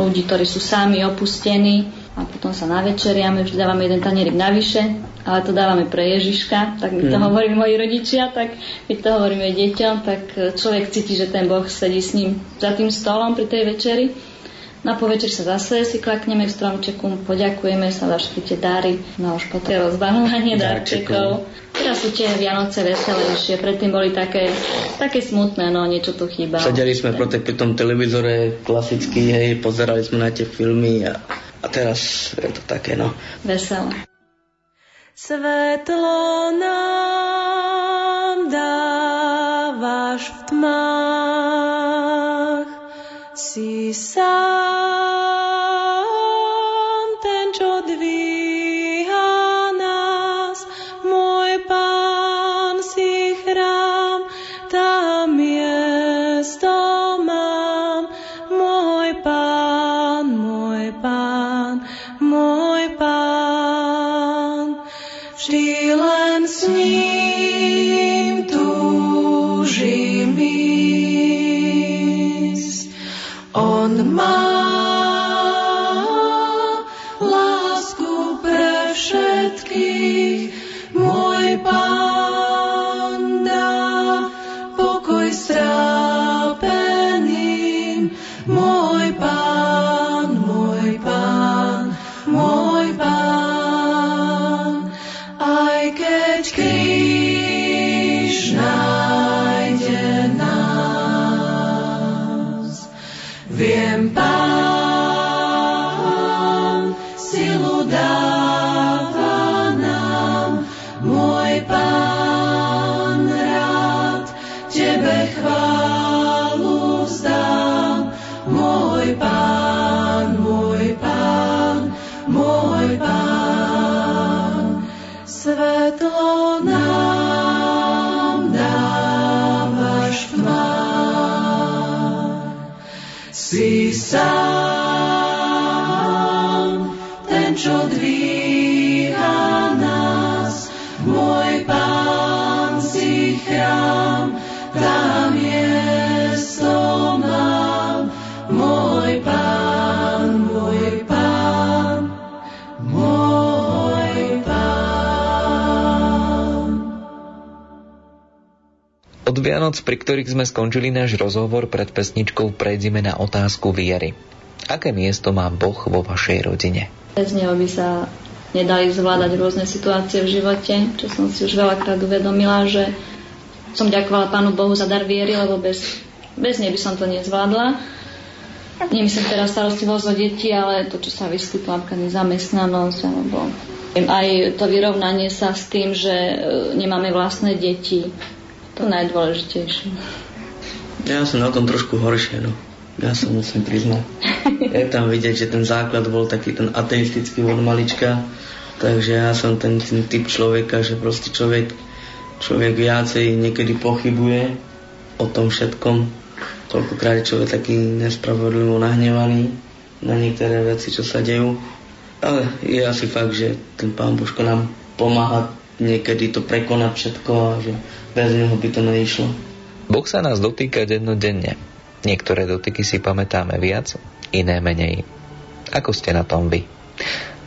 ľudí, ktorí sú sami opustení a potom sa navečeriame, vždy dávame jeden tanierik navyše, ale to dávame pre Ježiška, tak my to mm. hovoríme moji rodičia, tak my to hovoríme deťom, tak človek cíti, že ten Boh sedí s ním za tým stolom pri tej večeri. Na povečer sa zase si klakneme v stromčeku, poďakujeme sa za všetky tie dary, no už po tie rozbanovanie darčekov. Teraz sú tie Vianoce veselejšie, predtým boli také, také smutné, no niečo tu chýba. Sedeli sme protek pri tom televízore klasicky, hej, pozerali sme na tie filmy a a teraz je to také, no. Veselé. Svetlo nám dávaš v tmách, si sám Vianoc, pri ktorých sme skončili náš rozhovor pred pesničkou, prejdeme na otázku viery. Aké miesto má Boh vo vašej rodine? Bez neho by sa nedali zvládať rôzne situácie v živote, čo som si už veľakrát uvedomila, že som ďakovala Pánu Bohu za dar viery, lebo bez, bez nej by som to nezvládla. Nemyslím teraz starostlivosť o deti, ale to, čo sa napríklad nezamestnanosť, alebo aj to vyrovnanie sa s tým, že e, nemáme vlastné deti, to najdôležitejšie. Ja som na tom trošku horšie, no. Ja sa musím priznať. Je tam vidieť, že ten základ bol taký ten ateistický od malička, takže ja som ten, ten typ človeka, že proste človek, človek viacej niekedy pochybuje o tom všetkom. Koľkokrát je človek taký nespravodlivo nahnevaný na niektoré veci, čo sa dejú. Ale je asi fakt, že ten pán Božko nám pomáha niekedy to prekonať všetko a že bez neho by to neišlo. Boh sa nás dotýka dennodenne. Niektoré dotyky si pamätáme viac, iné menej. Ako ste na tom vy?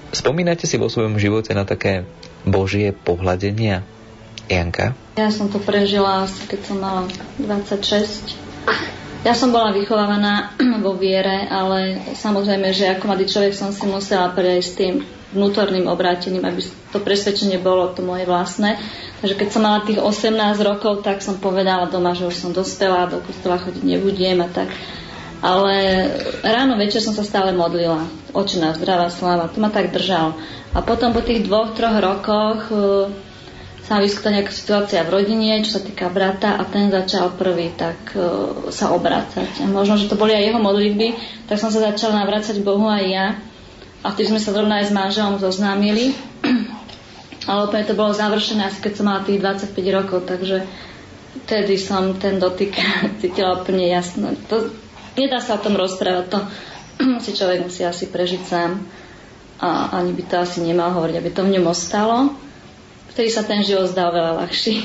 Spomínate si vo svojom živote na také božie pohľadenia? Janka? Ja som to prežila, asi keď som mala 26. Ja som bola vychovávaná vo viere, ale samozrejme, že ako mladý človek som si musela prejsť s tým vnútorným obrátením, aby to presvedčenie bolo to moje vlastné. Takže keď som mala tých 18 rokov, tak som povedala doma, že už som dospelá, do kostola chodiť nebudem a tak. Ale ráno večer som sa stále modlila. Očená, zdravá sláva. To ma tak držal. A potom po tých dvoch, troch rokoch e, sa vyskytla nejaká situácia v rodine, čo sa týka brata a ten začal prvý tak uh, sa obracať. A možno, že to boli aj jeho modlitby, tak som sa začala navrácať Bohu aj ja. A vtedy sme sa zrovna aj s manželom zoznámili. Ale úplne to bolo završené asi keď som mala tých 25 rokov, takže vtedy som ten dotyk cítila úplne jasno. To, nedá sa o tom rozprávať, to si človek musí asi prežiť sám a ani by to asi nemal hovoriť, aby to v ňom ostalo vtedy sa ten život zdal veľa ľahší.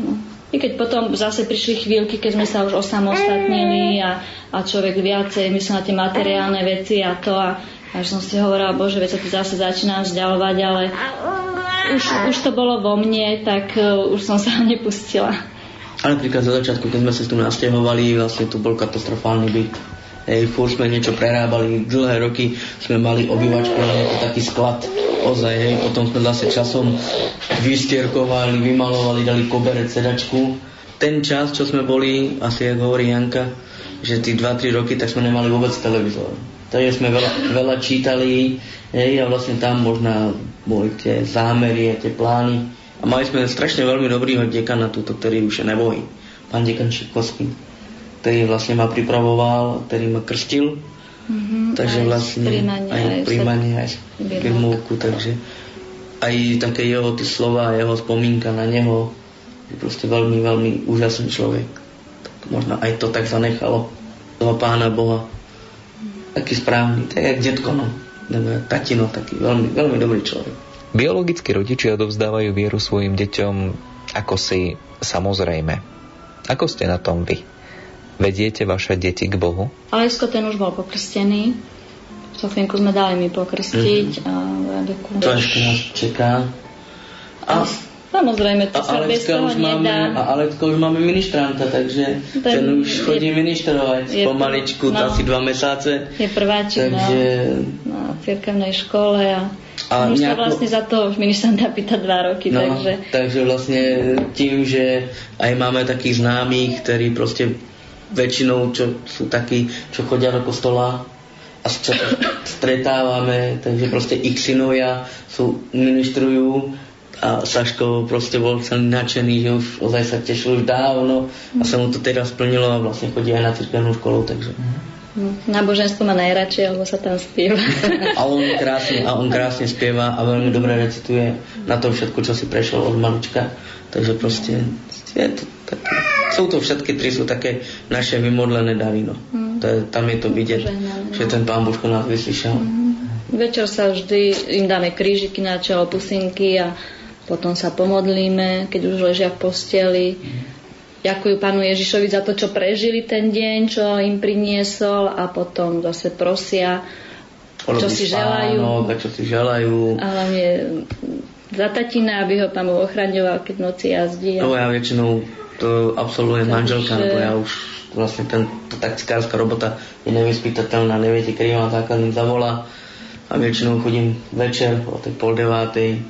No. I keď potom zase prišli chvíľky, keď sme sa už osamostatnili a, a človek viacej myslel na tie materiálne veci a to a až som si hovorila, bože, veď sa tu zase začínam vzdialovať, ale už, už to bolo vo mne, tak uh, už som sa nepustila. Ale napríklad za začiatku, keď sme sa tu nasťahovali, vlastne tu bol katastrofálny byt. Hej, furt sme niečo prerábali, dlhé roky sme mali obývačku, ale ako taký sklad. Ozaj, hej, potom sme zase časom vystierkovali, vymalovali, dali koberec, sedačku. Ten čas, čo sme boli, asi ako hovorí Janka, že tí 2-3 roky, tak sme nemali vôbec televízor. Takže sme veľa, veľa čítali, hej, a vlastne tam možno boli tie zámery a tie plány. A mali sme strašne veľmi dobrýho dekana túto, ktorý už je nebojí. Pán dekan Šikovský ktorý vlastne ma pripravoval, ktorý ma krstil. Mm-hmm, takže aj vlastne príjmanie, aj príjmanie, aj birmovku, takže aj také jeho tie slova, jeho spomínka na neho, je proste veľmi, veľmi úžasný človek. Tak možno aj to tak zanechalo toho pána Boha. Taký správny, tak jak detko, no. Nebo jak tatino, taký veľmi, veľmi dobrý človek. Biologickí rodičia odovzdávajú vieru svojim deťom ako si samozrejme. Ako ste na tom vy? Vediete vaše deti k Bohu? Alesko ten už bol pokrstený. Sofinku sme dali mi pokrstiť a Rabeku To ešte nás čeká. A, Samozrejme, a to sa bez Alecka toho už máme, nedá. a Alecka už máme ministranta, takže Ten ten, už chodí je- ministrovať je- pomaličku, no. asi dva mesiace. Je prváčik Takže na, na cirkevnej škole a, A a už sa nejako- vlastne za to už ministranta pýta dva roky, No, takže takže vlastne tým, že aj máme takých známych, ktorí proste väčšinou, čo sú takí, čo chodia do kostola a čo stretávame, takže proste ich synovia sú, ministrujú a Saško proste bol celý nadšený, že už ozaj sa tešil už dávno a sa mu to teraz splnilo a vlastne chodí aj na cirkevnú školu, takže. náboženstvo má najradšej, lebo sa tam spieva. A on krásne, a on krásne spieva a veľmi dobre recituje na to všetko, čo si prešiel od malička. Takže proste je to také, sú to všetky tri sú také naše vymodlené davy. No. To je, tam je to vidieť, Požehnané, no. že ten pán Božko nás vyslyšal. Večer sa vždy im dáme krížiky na čelo, pusinky a potom sa pomodlíme, keď už ležia v posteli. Ďakujú pánu Ježišovi za to, čo prežili ten deň, čo im priniesol a potom zase prosia, čo si spánok želajú. A čo si želajú. A hlavne za tatina, aby ho pán Boh ochraňoval, keď noci jazdí. No ja väčšinou to absolvujem Takže- manželka, lebo ja už vlastne ten, tá taktikárska robota je nevyspytateľná, neviete, kedy vám zákazník zavolá a väčšinou chodím večer o tej pol devátej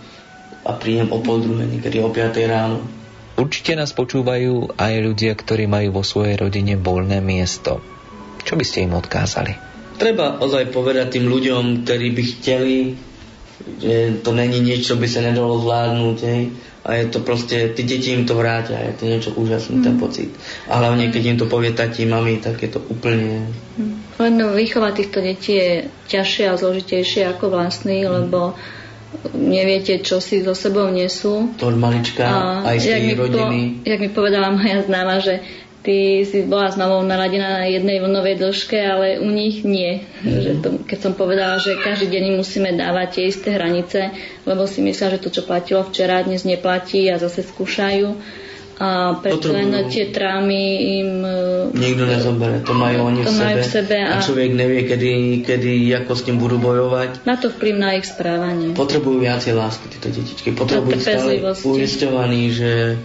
a príjem o pol druhej, niekedy o piatej ráno. Určite nás počúvajú aj ľudia, ktorí majú vo svojej rodine voľné miesto. Čo by ste im odkázali? Treba ozaj povedať tým ľuďom, ktorí by chceli, že to není niečo, čo by sa nedalo zvládnuť, hej. A je to proste, tí deti im to vrátia, je to niečo úžasné, ten pocit. A hlavne, keď im to povie tati, mami, tak je to úplne Len výchova týchto detí je ťažšie a zložitejšie ako vlastný, lebo neviete, čo si so sebou nesú. to od malička, aj z tej rodiny. Po, jak mi povedala moja známa, že ty si bola mamou naladená na jednej vlnovej dĺžke, ale u nich nie. Mhm. Že to, keď som povedala, že každý deň musíme dávať tie isté hranice, lebo si myslia, že to, čo platilo včera, dnes neplatí a zase skúšajú. A preto len tie trámy im e, Nikto nezobere, to majú oni To v majú sebe, v sebe a... a- človek nevie, kedy, kedy, ako s tým budú bojovať. má to vplyv na ich správanie. Potrebujú viacej lásky, títo detičky. Potrebujú stále uisťovaní, že,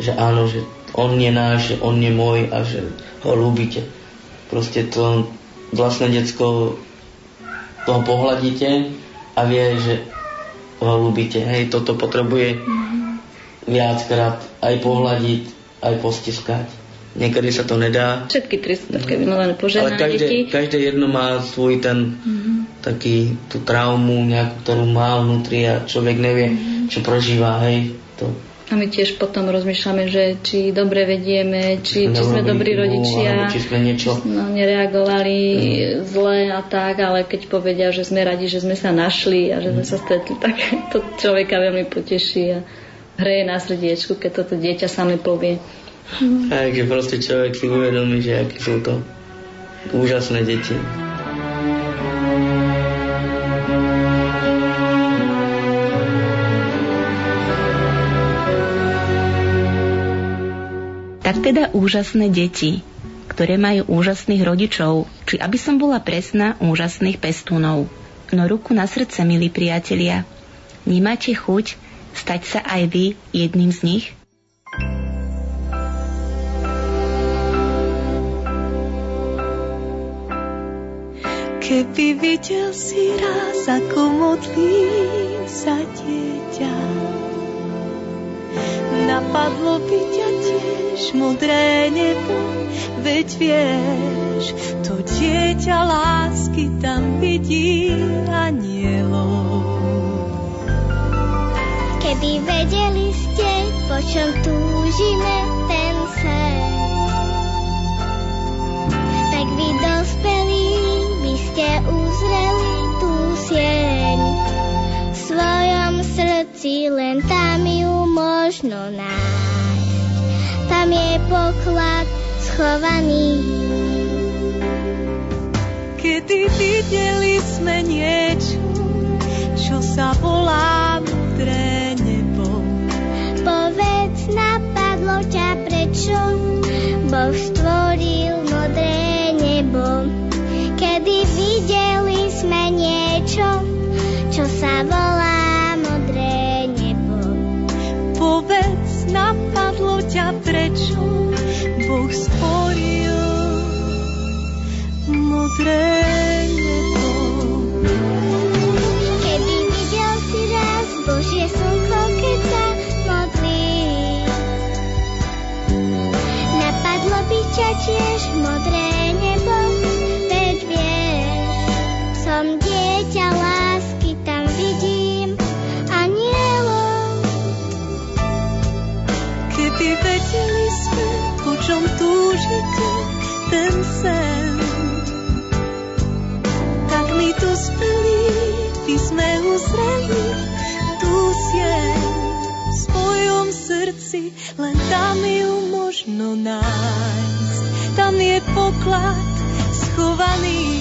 že áno, že on je náš, že on je môj a že ho ľúbite. Proste to vlastné decko toho pohľadíte a vie, že ho ľúbite. Hej, toto potrebuje viackrát aj pohľadiť, aj postiskať. Niekedy sa to nedá, Všetky tri sú také vymalené ale požehnané každé, deti. každé jedno má svoj ten taký, tú traumu nejakú, ktorú má vnútri a človek nevie, čo prožíva, hej. To, A my tiež potom rozmýšľame, že či dobre vedieme, či, či sme dobrí rodičia, či sme niečo... no, nereagovali zle a tak, ale keď povedia, že sme radi, že sme sa našli a že sme sa stretli, tak to človeka veľmi poteší a hreje na srdiečku, keď toto dieťa same povie. Takže proste človek si uvedomí, že aké sú to úžasné deti. Tak teda úžasné deti, ktoré majú úžasných rodičov, či aby som bola presná, úžasných pestúnov. No ruku na srdce, milí priatelia, nemáte chuť stať sa aj vy jedným z nich? Keby videl si raz, ako modlím sa dieťa, napadlo by ťa tiež modré nebo, veď vieš, to dieťa lásky tam vidí anielov. Keby vedeli ste, po čom túžime ten sen, tak vy dospelí by ste uzreli tú sieň. V svojom srdci len tam ju možno nájsť. Tam je poklad schovaný. Kedy videli sme niečo, čo sa volá ťa prečo Boh stvoril modré nebo. Kedy videli sme niečo, čo sa volá modré nebo. Povedz, napadlo ťa prečo Boh stvoril modré nebo. Ťa tiež modré nebo, veď vieš, som dieťa lásky, tam vidím anielov. Keby vedeli sme, po čom túžite, ten sen. Tak my tu speli, by sme uzreli tú sieň v svojom srdci, len tam ju možno nájsť. Poklad schovaný.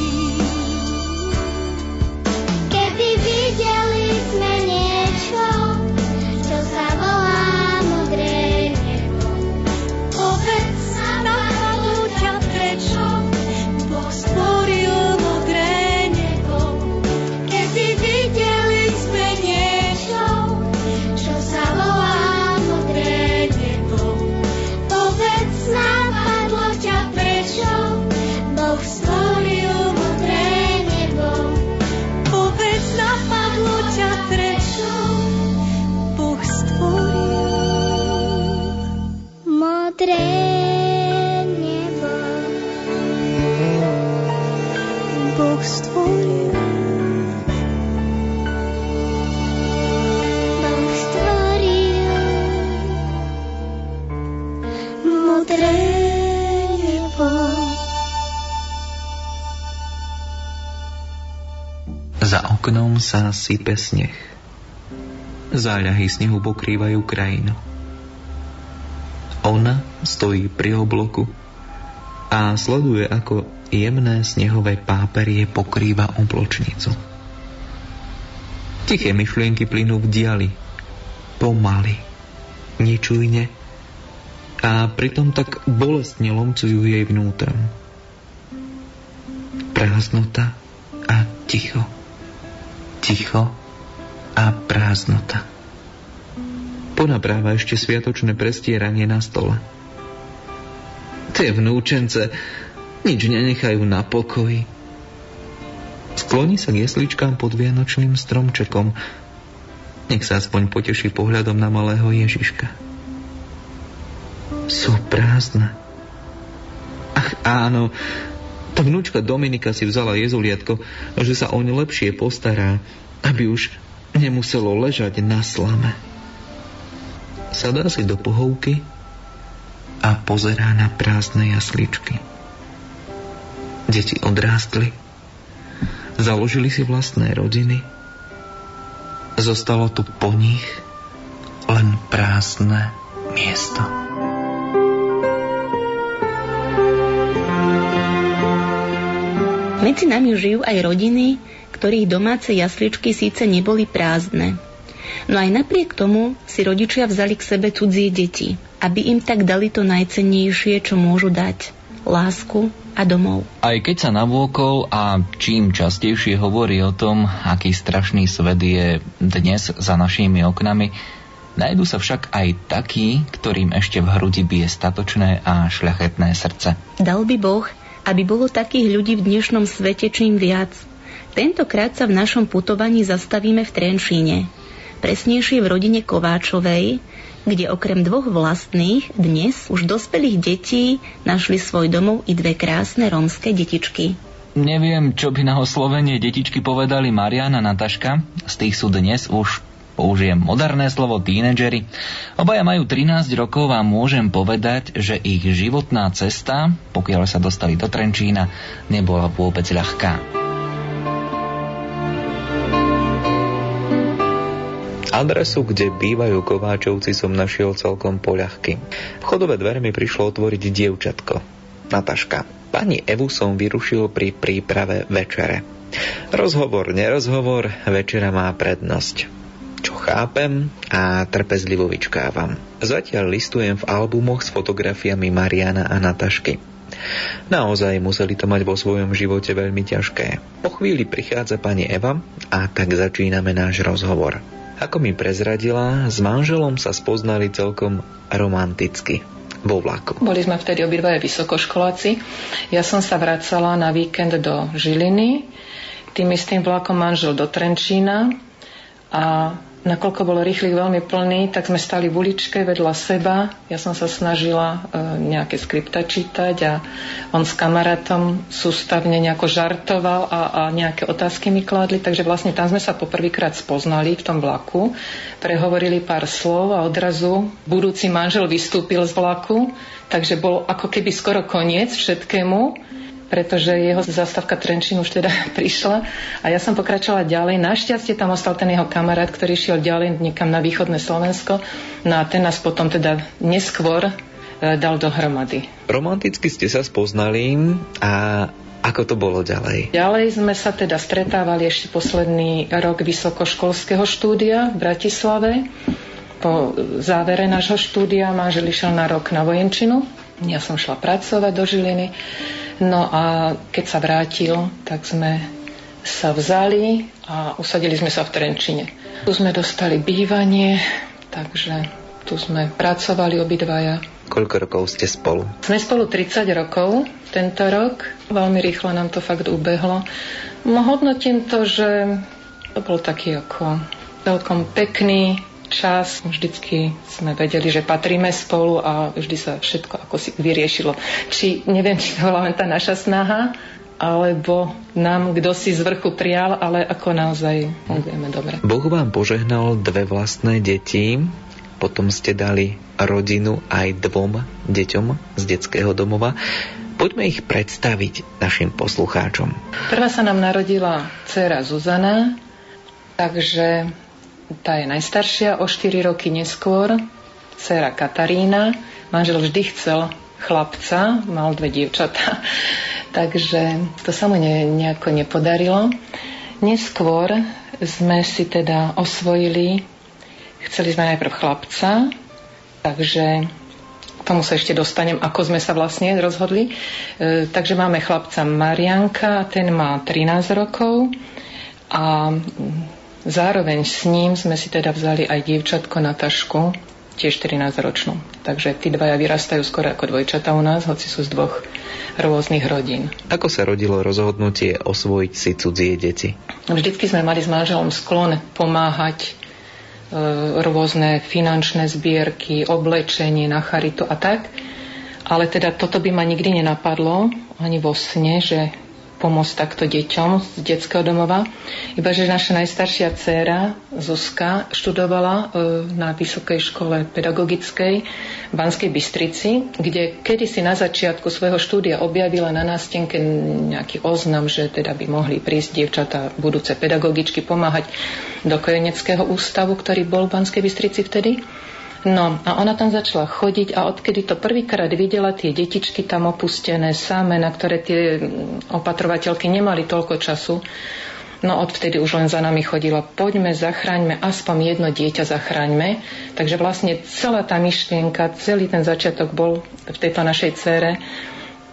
Oknom sa sype sneh. Záľahy snehu pokrývajú krajinu. Ona stojí pri obloku a sleduje, ako jemné snehové páperie pokrýva obločnicu. Tiché myšlienky plynú v diali, pomaly, nečujne a pritom tak bolestne lomcujú jej vnútrom. Prázdnota a ticho. Ticho a prázdnota. Ponapráva ešte sviatočné prestieranie na stole. Tie vnúčence nič nenechajú na pokoji. Skloní sa k jesličkám pod vianočným stromčekom. Nech sa aspoň poteší pohľadom na malého Ježiška. Sú prázdne. Ach áno, tá vnúčka Dominika si vzala jezuliatko, že sa oň lepšie postará, aby už nemuselo ležať na slame. Sadá si do pohovky a pozerá na prázdne jasličky. Deti odrástli, založili si vlastné rodiny, zostalo tu po nich len prázdne miesto. Medzi nami žijú aj rodiny, ktorých domáce jasličky síce neboli prázdne. No aj napriek tomu si rodičia vzali k sebe cudzie deti, aby im tak dali to najcennejšie, čo môžu dať. Lásku a domov. Aj keď sa navôkol a čím častejšie hovorí o tom, aký strašný svet je dnes za našimi oknami, nájdu sa však aj takí, ktorým ešte v hrudi bije statočné a šľachetné srdce. Dal by Boh, aby bolo takých ľudí v dnešnom svete čím viac. Tentokrát sa v našom putovaní zastavíme v Trenčíne. Presnejšie v rodine Kováčovej, kde okrem dvoch vlastných, dnes už dospelých detí našli svoj domov i dve krásne rómske detičky. Neviem, čo by na oslovenie detičky povedali Mariana Nataška. Z tých sú dnes už použijem moderné slovo tínedžery. Obaja majú 13 rokov a môžem povedať, že ich životná cesta, pokiaľ sa dostali do Trenčína, nebola vôbec ľahká. Adresu, kde bývajú Kováčovci, som našiel celkom poľahky. Vchodové dvere mi prišlo otvoriť dievčatko. Nataška. Pani Evu som vyrušil pri príprave večere. Rozhovor, nerozhovor, večera má prednosť čo chápem a trpezlivo vyčkávam. Zatiaľ listujem v albumoch s fotografiami Mariana a Natašky. Naozaj museli to mať vo svojom živote veľmi ťažké. Po chvíli prichádza pani Eva a tak začíname náš rozhovor. Ako mi prezradila, s manželom sa spoznali celkom romanticky vo vlaku. Boli sme vtedy obidvaja vysokoškoláci. Ja som sa vracala na víkend do Žiliny, tým istým vlakom manžel do Trenčína a nakoľko bol rýchlych veľmi plný, tak sme stali v uličke vedľa seba. Ja som sa snažila e, nejaké skripta čítať a on s kamarátom sústavne nejako žartoval a, a nejaké otázky mi kládli, takže vlastne tam sme sa poprvýkrát spoznali v tom vlaku, prehovorili pár slov a odrazu budúci manžel vystúpil z vlaku, takže bol ako keby skoro koniec všetkému pretože jeho zastavka Trenčín už teda prišla a ja som pokračovala ďalej. Našťastie tam ostal ten jeho kamarát, ktorý šiel ďalej niekam na východné Slovensko. No a ten nás potom teda neskôr e, dal dohromady. Romanticky ste sa spoznali a ako to bolo ďalej? Ďalej sme sa teda stretávali ešte posledný rok vysokoškolského štúdia v Bratislave. Po závere nášho štúdia manžel išiel na rok na vojenčinu. Ja som šla pracovať do Žiliny. No a keď sa vrátil, tak sme sa vzali a usadili sme sa v Trenčine. Tu sme dostali bývanie, takže tu sme pracovali obidvaja. Koľko rokov ste spolu? Sme spolu 30 rokov tento rok. Veľmi rýchlo nám to fakt ubehlo. Hodnotím to, že to bol taký ako celkom pekný, čas. Vždycky sme vedeli, že patríme spolu a vždy sa všetko ako si vyriešilo. Či, neviem, či to bola len tá naša snaha, alebo nám kto si z vrchu prial, ale ako naozaj fungujeme dobre. Boh vám požehnal dve vlastné deti, potom ste dali rodinu aj dvom deťom z detského domova. Poďme ich predstaviť našim poslucháčom. Prvá sa nám narodila dcera Zuzana, takže tá je najstaršia, o 4 roky neskôr, dcera Katarína. Manžel vždy chcel chlapca, mal dve dievčatá, takže to sa mu ne, nejako nepodarilo. Neskôr sme si teda osvojili, chceli sme najprv chlapca, takže k tomu sa ešte dostanem, ako sme sa vlastne rozhodli. E, takže máme chlapca Marianka, ten má 13 rokov a Zároveň s ním sme si teda vzali aj dievčatko na tašku, tiež 13-ročnú. Takže tí dvaja vyrastajú skoro ako dvojčata u nás, hoci sú z dvoch rôznych rodín. Ako sa rodilo rozhodnutie osvojiť si cudzie deti? Vždycky sme mali s manželom sklon pomáhať e, rôzne finančné zbierky, oblečenie na charitu a tak. Ale teda toto by ma nikdy nenapadlo, ani vo sne, že pomôcť takto deťom z detského domova. Iba, že naša najstaršia dcéra Zuzka študovala e, na Vysokej škole pedagogickej v Banskej Bystrici, kde kedysi na začiatku svojho štúdia objavila na nástenke nejaký oznam, že teda by mohli prísť dievčatá budúce pedagogičky pomáhať do kojeneckého ústavu, ktorý bol v Banskej Bystrici vtedy. No a ona tam začala chodiť a odkedy to prvýkrát videla tie detičky tam opustené, samé, na ktoré tie opatrovateľky nemali toľko času, No odvtedy už len za nami chodila, poďme, zachraňme, aspoň jedno dieťa zachraňme. Takže vlastne celá tá myšlienka, celý ten začiatok bol v tejto našej cére,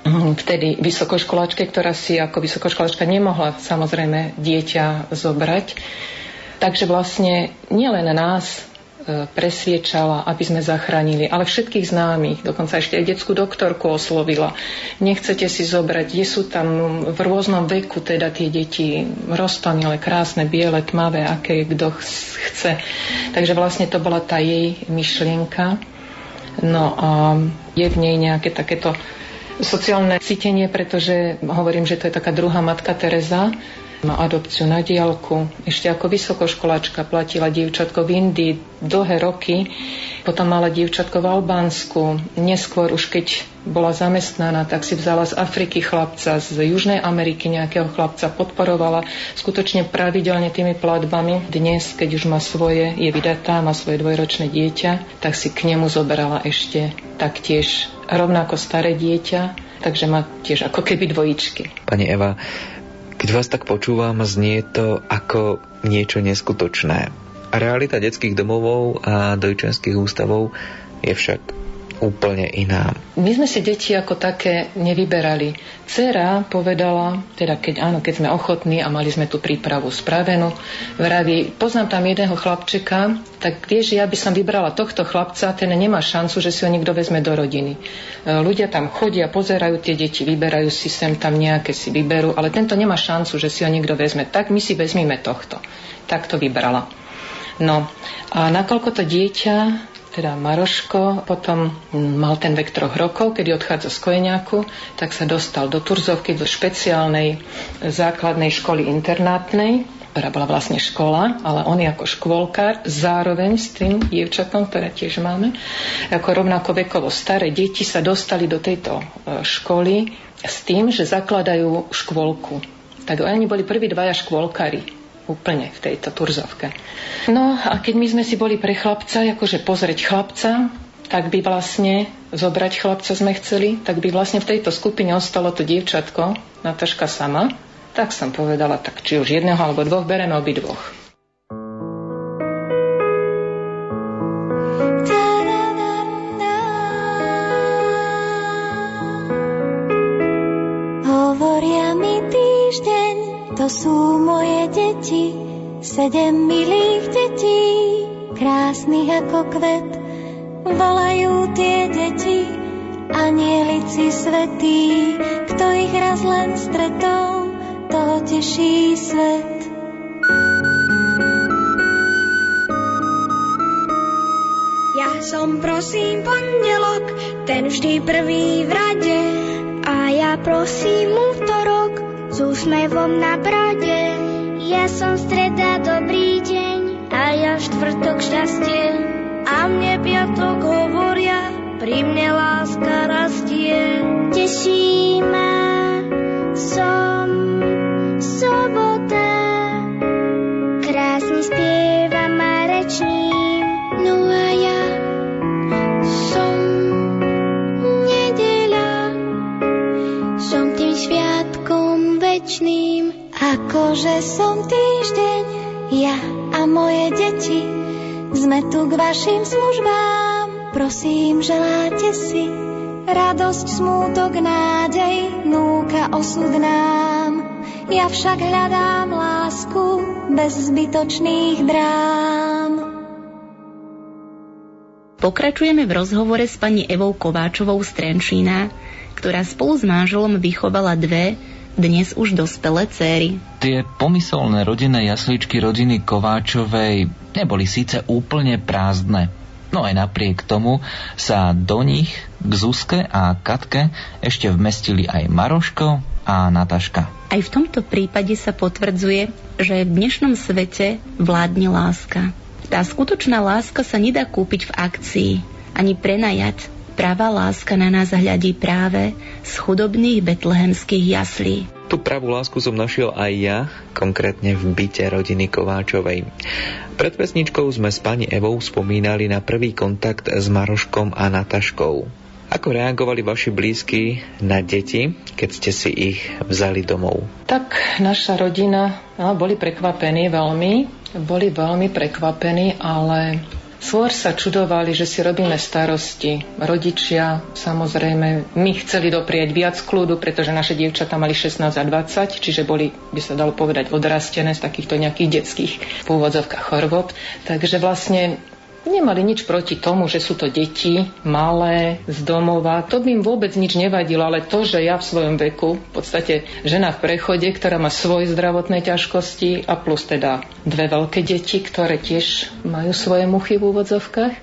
hm, vtedy vysokoškoláčke, ktorá si ako vysokoškoláčka nemohla samozrejme dieťa zobrať. Takže vlastne nielen nás, presviečala, aby sme zachránili, ale všetkých známych, dokonca ešte aj detskú doktorku oslovila. Nechcete si zobrať, kde sú tam v rôznom veku teda tie deti rozpanilé, krásne, biele, tmavé, aké kto chce. Takže vlastne to bola tá jej myšlienka. No a je v nej nejaké takéto sociálne cítenie, pretože hovorím, že to je taká druhá matka Teresa, má adopciu na diálku. Ešte ako vysokoškolačka platila dievčatko v Indii dlhé roky. Potom mala dievčatko v Albánsku. Neskôr už keď bola zamestnaná, tak si vzala z Afriky chlapca, z Južnej Ameriky nejakého chlapca, podporovala skutočne pravidelne tými platbami. Dnes, keď už má svoje, je vydatá, má svoje dvojročné dieťa, tak si k nemu zoberala ešte taktiež rovnako staré dieťa, takže má tiež ako keby dvojičky. Pani Eva, keď vás tak počúvam, znie to ako niečo neskutočné. Realita detských domovov a dojčenských ústavov je však úplne iná. My sme si deti ako také nevyberali. Cera povedala, teda keď áno, keď sme ochotní a mali sme tú prípravu spravenú, vraví, poznám tam jedného chlapčeka, tak vieš, ja by som vybrala tohto chlapca, ten nemá šancu, že si ho niekto vezme do rodiny. E, ľudia tam chodia, pozerajú tie deti, vyberajú si sem tam nejaké si vyberú, ale tento nemá šancu, že si ho niekto vezme. Tak my si vezmime tohto. Tak to vybrala. No a nakoľko to dieťa teda Maroško potom mal ten vek troch rokov, kedy odchádza z Kojeniaku, tak sa dostal do Turzovky, do špeciálnej základnej školy internátnej, ktorá bola vlastne škola, ale on je ako škôlkár, zároveň s tým dievčatom, ktoré tiež máme, ako rovnako vekovo staré deti sa dostali do tejto e, školy s tým, že zakladajú škôlku. Tak oni boli prví dvaja škôlkári úplne v tejto turzovke. No a keď my sme si boli pre chlapca, akože pozrieť chlapca, tak by vlastne zobrať chlapca sme chceli, tak by vlastne v tejto skupine ostalo to dievčatko, Nataška sama. Tak som povedala, tak či už jedného alebo dvoch, bereme obidvoch. Hovoria to sú moje deti, sedem milých detí, krásnych ako kvet. Volajú tie deti, anielici svetí, kto ich raz len stretol, toho teší svet. Som prosím pondelok, ten vždy prvý v rade, a ja prosím útorok, s úsmevom na brade. Ja som streda, dobrý deň a ja štvrtok šťastie. A mne piatok hovoria, pri mne láska rastie. Teší akože som týždeň, ja a moje deti, sme tu k vašim službám, prosím, želáte si radosť, smútok, nádej, núka osud nám. Ja však hľadám lásku bez zbytočných drám. Pokračujeme v rozhovore s pani Evou Kováčovou z Trenčína, ktorá spolu s manželom vychovala dve, dnes už dospelé céry. Tie pomyselné rodinné jasličky rodiny Kováčovej neboli síce úplne prázdne, no aj napriek tomu sa do nich k Zuzke a Katke ešte vmestili aj Maroško a Nataška. Aj v tomto prípade sa potvrdzuje, že v dnešnom svete vládne láska. Tá skutočná láska sa nedá kúpiť v akcii, ani prenajať, Pravá láska na nás hľadí práve z chudobných betlehemských jaslí. Tú pravú lásku som našiel aj ja, konkrétne v byte rodiny Kováčovej. Pred pesničkou sme s pani Evou spomínali na prvý kontakt s Maroškom a Nataškou. Ako reagovali vaši blízky na deti, keď ste si ich vzali domov? Tak naša rodina, no, boli prekvapení veľmi, boli veľmi prekvapení, ale Skôr sa čudovali, že si robíme starosti. Rodičia, samozrejme, my chceli doprieť viac kľudu, pretože naše dievčatá mali 16 a 20, čiže boli, by sa dalo povedať, odrastené z takýchto nejakých detských pôvodzovkách chorôb. Takže vlastne nemali nič proti tomu, že sú to deti, malé, z domova. To by im vôbec nič nevadilo, ale to, že ja v svojom veku, v podstate žena v prechode, ktorá má svoje zdravotné ťažkosti a plus teda dve veľké deti, ktoré tiež majú svoje muchy v úvodzovkách,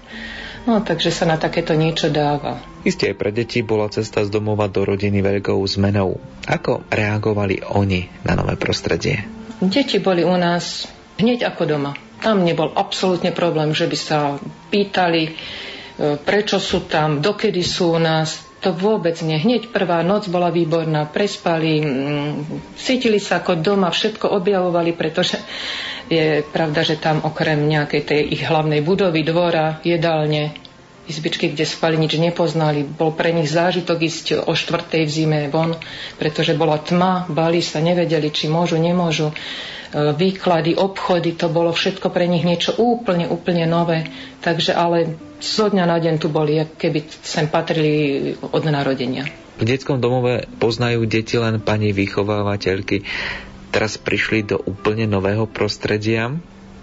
no takže sa na takéto niečo dáva. Isté aj pre deti bola cesta z domova do rodiny veľkou zmenou. Ako reagovali oni na nové prostredie? Deti boli u nás hneď ako doma. Tam nebol absolútne problém, že by sa pýtali, e, prečo sú tam, dokedy sú u nás. To vôbec nie. Hneď prvá noc bola výborná, prespali, mm, cítili sa ako doma, všetko objavovali, pretože je pravda, že tam okrem nejakej tej ich hlavnej budovy, dvora, jedálne, izbičky, kde spali, nič nepoznali. Bol pre nich zážitok ísť o štvrtej v zime von, pretože bola tma, bali sa, nevedeli, či môžu, nemôžu. E, výklady, obchody, to bolo všetko pre nich niečo úplne, úplne nové. Takže ale zo dňa na deň tu boli, keby sem patrili od narodenia. V detskom domove poznajú deti len pani vychovávateľky. Teraz prišli do úplne nového prostredia.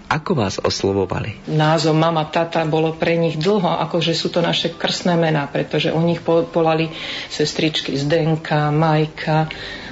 Ako vás oslovovali? Názov mama, tata bolo pre nich dlho, akože sú to naše krstné mená, pretože u nich volali sestričky Zdenka, Majka,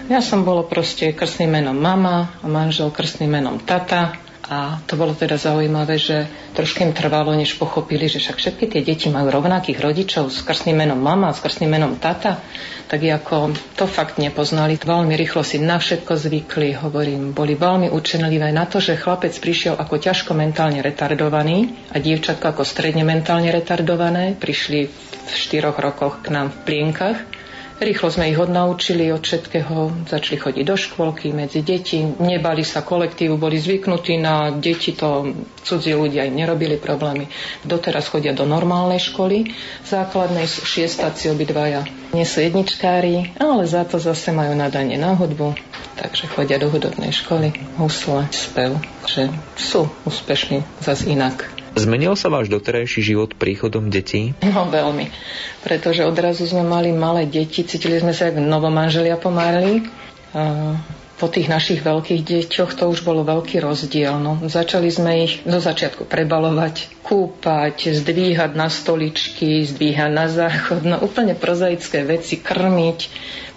ja som bolo proste krstným menom mama a manžel krstným menom tata. A to bolo teda zaujímavé, že trošku im trvalo, než pochopili, že však všetky tie deti majú rovnakých rodičov s krstným menom mama, s krstným menom tata. Tak ako to fakt nepoznali. Veľmi rýchlo si na všetko zvykli, hovorím. Boli veľmi učenlivé na to, že chlapec prišiel ako ťažko mentálne retardovaný a dievčatko ako stredne mentálne retardované. Prišli v štyroch rokoch k nám v plienkach Rýchlo sme ich odnaučili od všetkého, začali chodiť do škôlky, medzi deti, nebali sa kolektívu, boli zvyknutí na deti, to cudzí ľudia im nerobili problémy. Doteraz chodia do normálnej školy, základnej sú šiestáci obidvaja. Nie sú jedničkári, ale za to zase majú nadanie na hudbu, takže chodia do hudobnej školy, husle, spev, že sú úspešní zase inak. Zmenil sa váš doterajší život príchodom detí? No veľmi, pretože odrazu sme mali malé deti, cítili sme sa ako novomanželia pomarli. A po tých našich veľkých deťoch to už bolo veľký rozdiel. No, začali sme ich do začiatku prebalovať, kúpať, zdvíhať na stoličky, zdvíhať na záchod, no úplne prozaické veci, krmiť,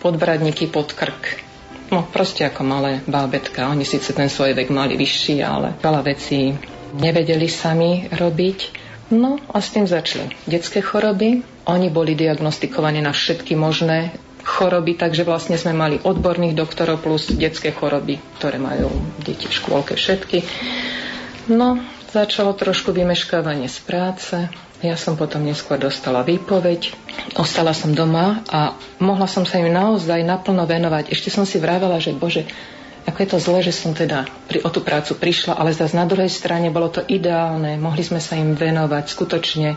podbradníky pod krk. No proste ako malé bábetka. Oni síce ten svoj vek mali vyšší, ale veľa vecí nevedeli sami robiť. No a s tým začali detské choroby. Oni boli diagnostikovaní na všetky možné choroby, takže vlastne sme mali odborných doktorov plus detské choroby, ktoré majú deti v škôlke všetky. No, začalo trošku vymeškávanie z práce. Ja som potom neskôr dostala výpoveď. Ostala som doma a mohla som sa im naozaj naplno venovať. Ešte som si vravela, že bože, ako je to zle, že som teda pri, o tú prácu prišla, ale zase na druhej strane bolo to ideálne, mohli sme sa im venovať skutočne.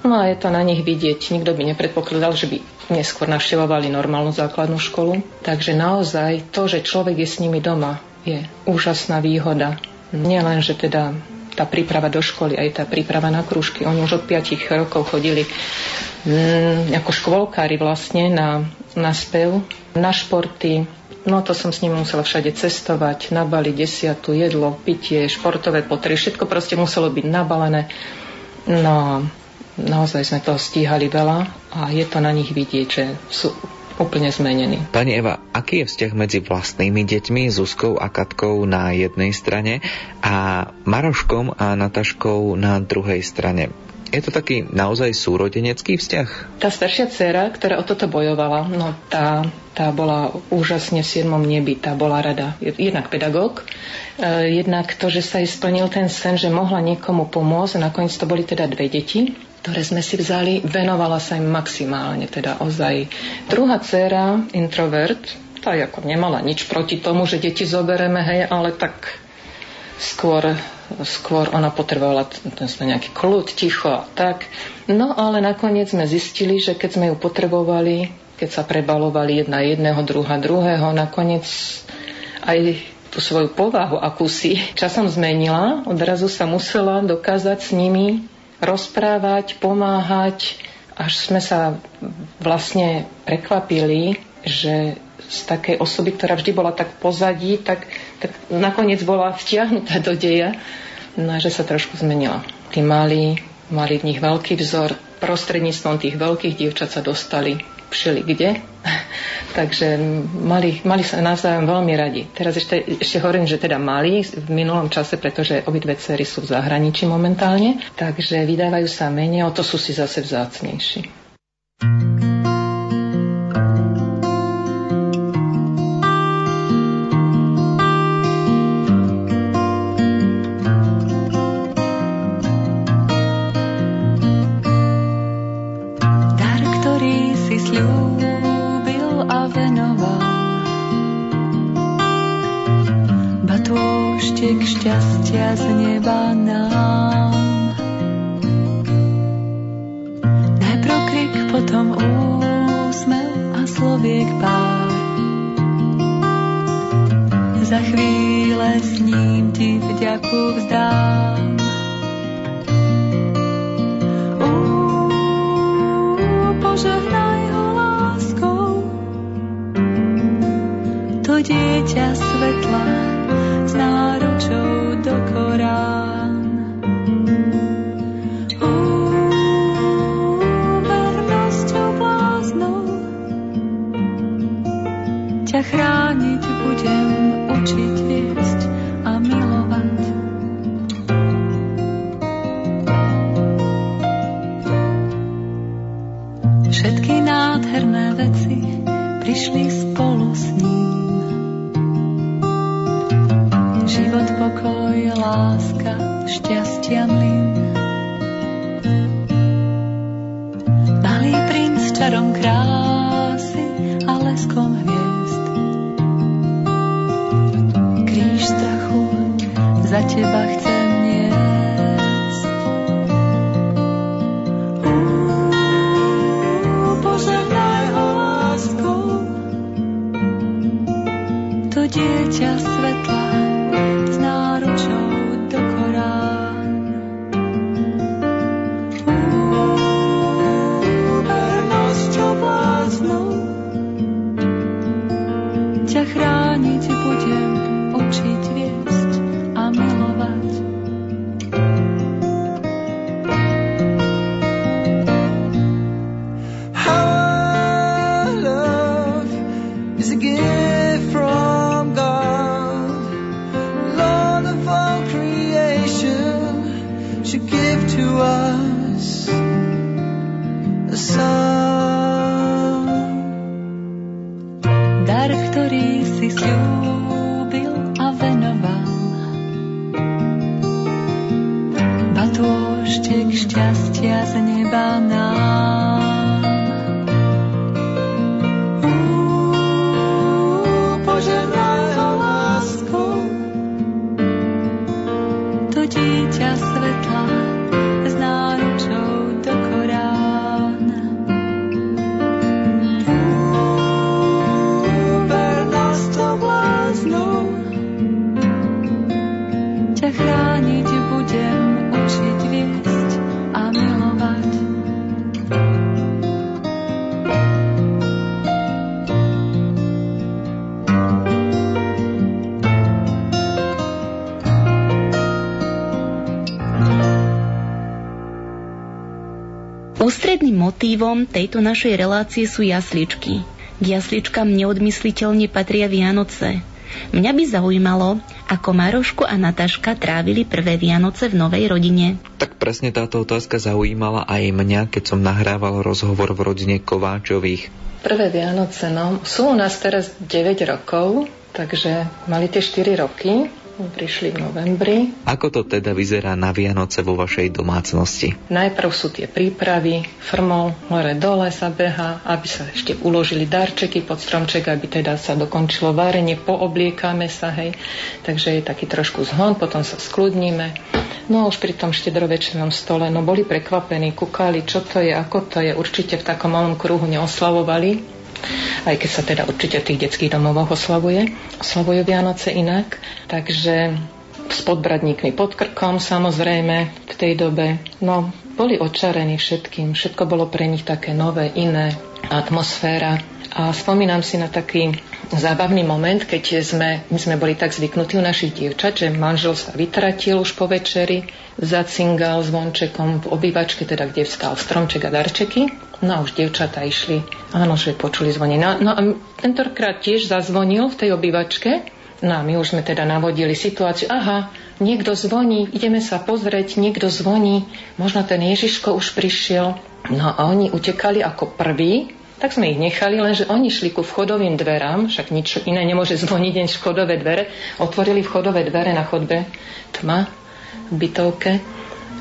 No a je to na nich vidieť. Nikto by nepredpokladal, že by neskôr navštevovali normálnu základnú školu. Takže naozaj to, že človek je s nimi doma, je úžasná výhoda. Nie len, že teda tá príprava do školy, aj tá príprava na krúžky. Oni už od 5 rokov chodili mm, ako škôlkári vlastne na, na spev, na športy, No to som s ním musela všade cestovať, nabaliť desiatu, jedlo, pitie, športové potreby, všetko proste muselo byť nabalené. No naozaj sme toho stíhali veľa a je to na nich vidieť, že sú úplne zmenení. Pani Eva, aký je vzťah medzi vlastnými deťmi, Zuzkou a Katkou na jednej strane a Maroškom a Nataškou na druhej strane? Je to taký naozaj súrodenecký vzťah? Tá staršia dcera, ktorá o toto bojovala, no tá, tá bola úžasne v siedmom nebi, tá bola rada. Jednak pedagóg, e, jednak to, že sa jej splnil ten sen, že mohla niekomu pomôcť. Nakoniec to boli teda dve deti, ktoré sme si vzali, venovala sa im maximálne, teda ozaj. Druhá dcera, introvert, tá ako nemala nič proti tomu, že deti zobereme, hej, ale tak skôr skôr ona potrebovala ten nejaký kľud, ticho a tak. No ale nakoniec sme zistili, že keď sme ju potrebovali, keď sa prebalovali jedna jedného, druhá druhého, nakoniec aj tú svoju povahu akúsi časom zmenila. Odrazu sa musela dokázať s nimi rozprávať, pomáhať, až sme sa vlastne prekvapili, že z takej osoby, ktorá vždy bola tak pozadí, tak, tak nakoniec bola vtiahnutá do deja, no že sa trošku zmenila. Tí mali, mali v nich veľký vzor, prostredníctvom tých veľkých dievčat sa dostali všeli kde. Takže mali, mali sa navzájom veľmi radi. Teraz ešte, ešte hovorím, že teda mali v minulom čase, pretože obidve cery sú v zahraničí momentálne, takže vydávajú sa menej, o to sú si zase vzácnejší. Šťastia z neba nám. Najprv krik, potom úsmev a sloviek pár. Za chvíle s ním ti vďaku vzdám. požehnaj ho láskou, to dieťa svetla s náručou chrániť budem, učiť motívom tejto našej relácie sú jasličky. K jasličkám neodmysliteľne patria Vianoce. Mňa by zaujímalo, ako Marošku a Nataška trávili prvé Vianoce v novej rodine. Tak presne táto otázka zaujímala aj mňa, keď som nahrával rozhovor v rodine Kováčových. Prvé Vianoce, no, sú u nás teraz 9 rokov, takže mali tie 4 roky, prišli v novembri. Ako to teda vyzerá na Vianoce vo vašej domácnosti? Najprv sú tie prípravy, frmol, hore dole sa beha, aby sa ešte uložili darčeky pod stromček, aby teda sa dokončilo varenie, poobliekame sa, hej. Takže je taký trošku zhon, potom sa skľudníme. No už pri tom štedrovečernom stole, no boli prekvapení, kúkali, čo to je, ako to je, určite v takom malom kruhu neoslavovali, aj keď sa teda určite v tých detských domovoch oslavuje, oslavujú Vianoce inak. Takže s podbradníkmi pod krkom samozrejme v tej dobe. No, boli očarení všetkým, všetko bolo pre nich také nové, iné, atmosféra. A spomínam si na taký zábavný moment, keď sme, my sme boli tak zvyknutí u našich dievčat, že manžel sa vytratil už po večeri, zacingal zvončekom v obývačke, teda kde vstal stromček a darčeky. No a už dievčatá išli, áno, že počuli zvonenie. No, no a tentokrát tiež zazvonil v tej obývačke. No a my už sme teda navodili situáciu. Aha, niekto zvoní, ideme sa pozrieť, niekto zvoní, možno ten Ježiško už prišiel. No a oni utekali ako prví, tak sme ich nechali, lenže oni šli ku vchodovým dverám, však nič iné nemôže zvoniť než vchodové dvere. Otvorili vchodové dvere na chodbe, tma v bytovke.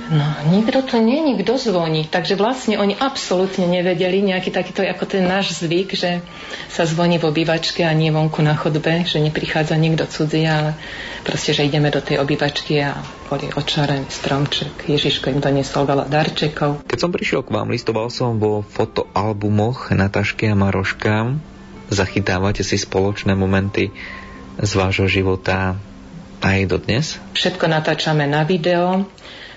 No, nikto tu není, kto zvoní. Takže vlastne oni absolútne nevedeli nejaký takýto, ako ten náš zvyk, že sa zvoní v obývačke a nie vonku na chodbe, že neprichádza nikto cudzí, ale proste, že ideme do tej obývačky a boli očarený stromček. Ježiško im doniesol veľa darčekov. Keď som prišiel k vám, listoval som vo fotoalbumoch Natašky a Maroška. Zachytávate si spoločné momenty z vášho života aj dodnes? Všetko natáčame na video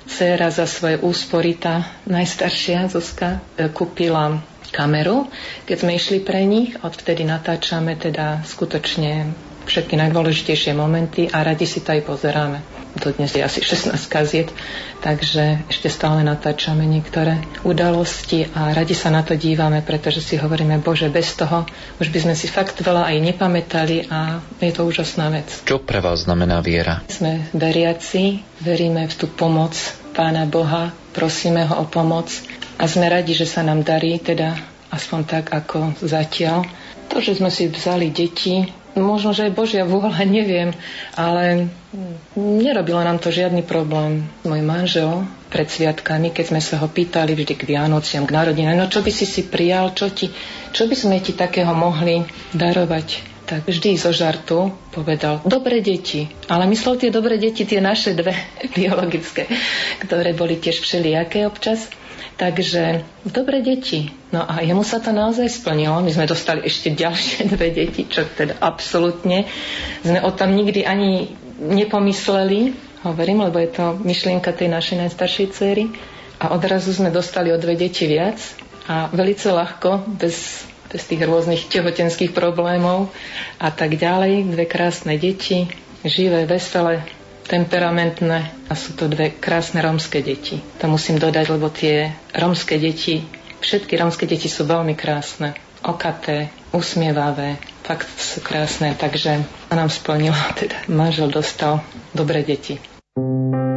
Cera za svoje úspory, tá najstaršia Zuzka, e, kúpila kameru, keď sme išli pre nich. Odvtedy natáčame teda skutočne všetky najdôležitejšie momenty a radi si to aj pozeráme. Dodnes je asi 16 kaziet, takže ešte stále natáčame niektoré udalosti a radi sa na to dívame, pretože si hovoríme, Bože, bez toho už by sme si fakt veľa aj nepamätali a je to úžasná vec. Čo pre vás znamená viera? Sme veriaci, veríme v tú pomoc Pána Boha, prosíme ho o pomoc a sme radi, že sa nám darí, teda aspoň tak ako zatiaľ. To, že sme si vzali deti, možno, že je Božia vôľa, neviem, ale nerobilo nám to žiadny problém. Môj manžel pred sviatkami, keď sme sa ho pýtali vždy k Vianociam, k narodinám, no čo by si si prijal, čo, ti, čo by sme ti takého mohli darovať? tak vždy zo žartu povedal, dobre deti. Ale myslel tie dobré deti, tie naše dve biologické, ktoré boli tiež všelijaké občas. Takže dobre deti. No a jemu sa to naozaj splnilo. My sme dostali ešte ďalšie dve deti, čo teda absolútne sme o tom nikdy ani nepomysleli, hovorím, lebo je to myšlienka tej našej najstaršej cery. A odrazu sme dostali o dve deti viac a velice ľahko, bez bez tých rôznych tehotenských problémov a tak ďalej. Dve krásne deti, živé, veselé, temperamentné a sú to dve krásne rómske deti. To musím dodať, lebo tie rómske deti, všetky rómske deti sú veľmi krásne, okaté, usmievavé, fakt sú krásne, takže sa nám splnilo, teda manžel dostal dobré deti. Kde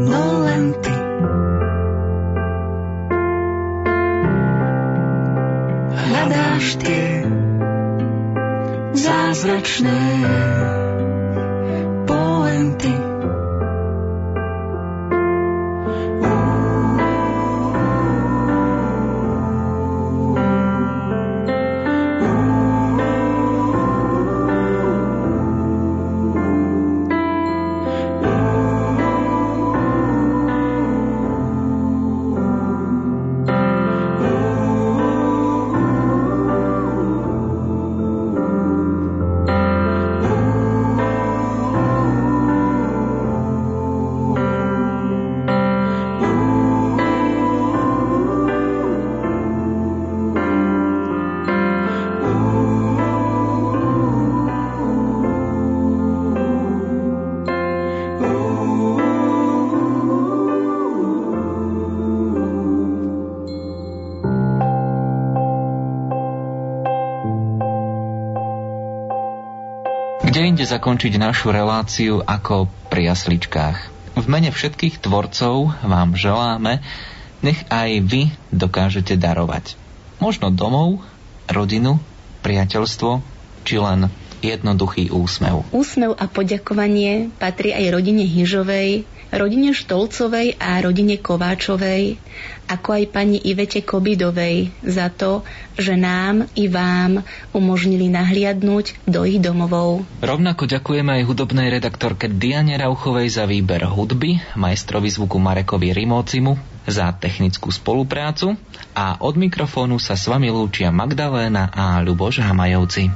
mnou len ty. Hľadáš tie zázračné inde zakončiť našu reláciu ako pri jasličkách. V mene všetkých tvorcov vám želáme, nech aj vy dokážete darovať. Možno domov, rodinu, priateľstvo, či len jednoduchý úsmev. Úsmev a poďakovanie patrí aj rodine Hyžovej, rodine Štolcovej a rodine Kováčovej, ako aj pani Ivete Kobidovej za to, že nám i vám umožnili nahliadnúť do ich domovov. Rovnako ďakujeme aj hudobnej redaktorke Diane Rauchovej za výber hudby, majstrovi zvuku Marekovi Rimócimu za technickú spoluprácu a od mikrofónu sa s vami lúčia Magdaléna a Ľuboš Hamajovci.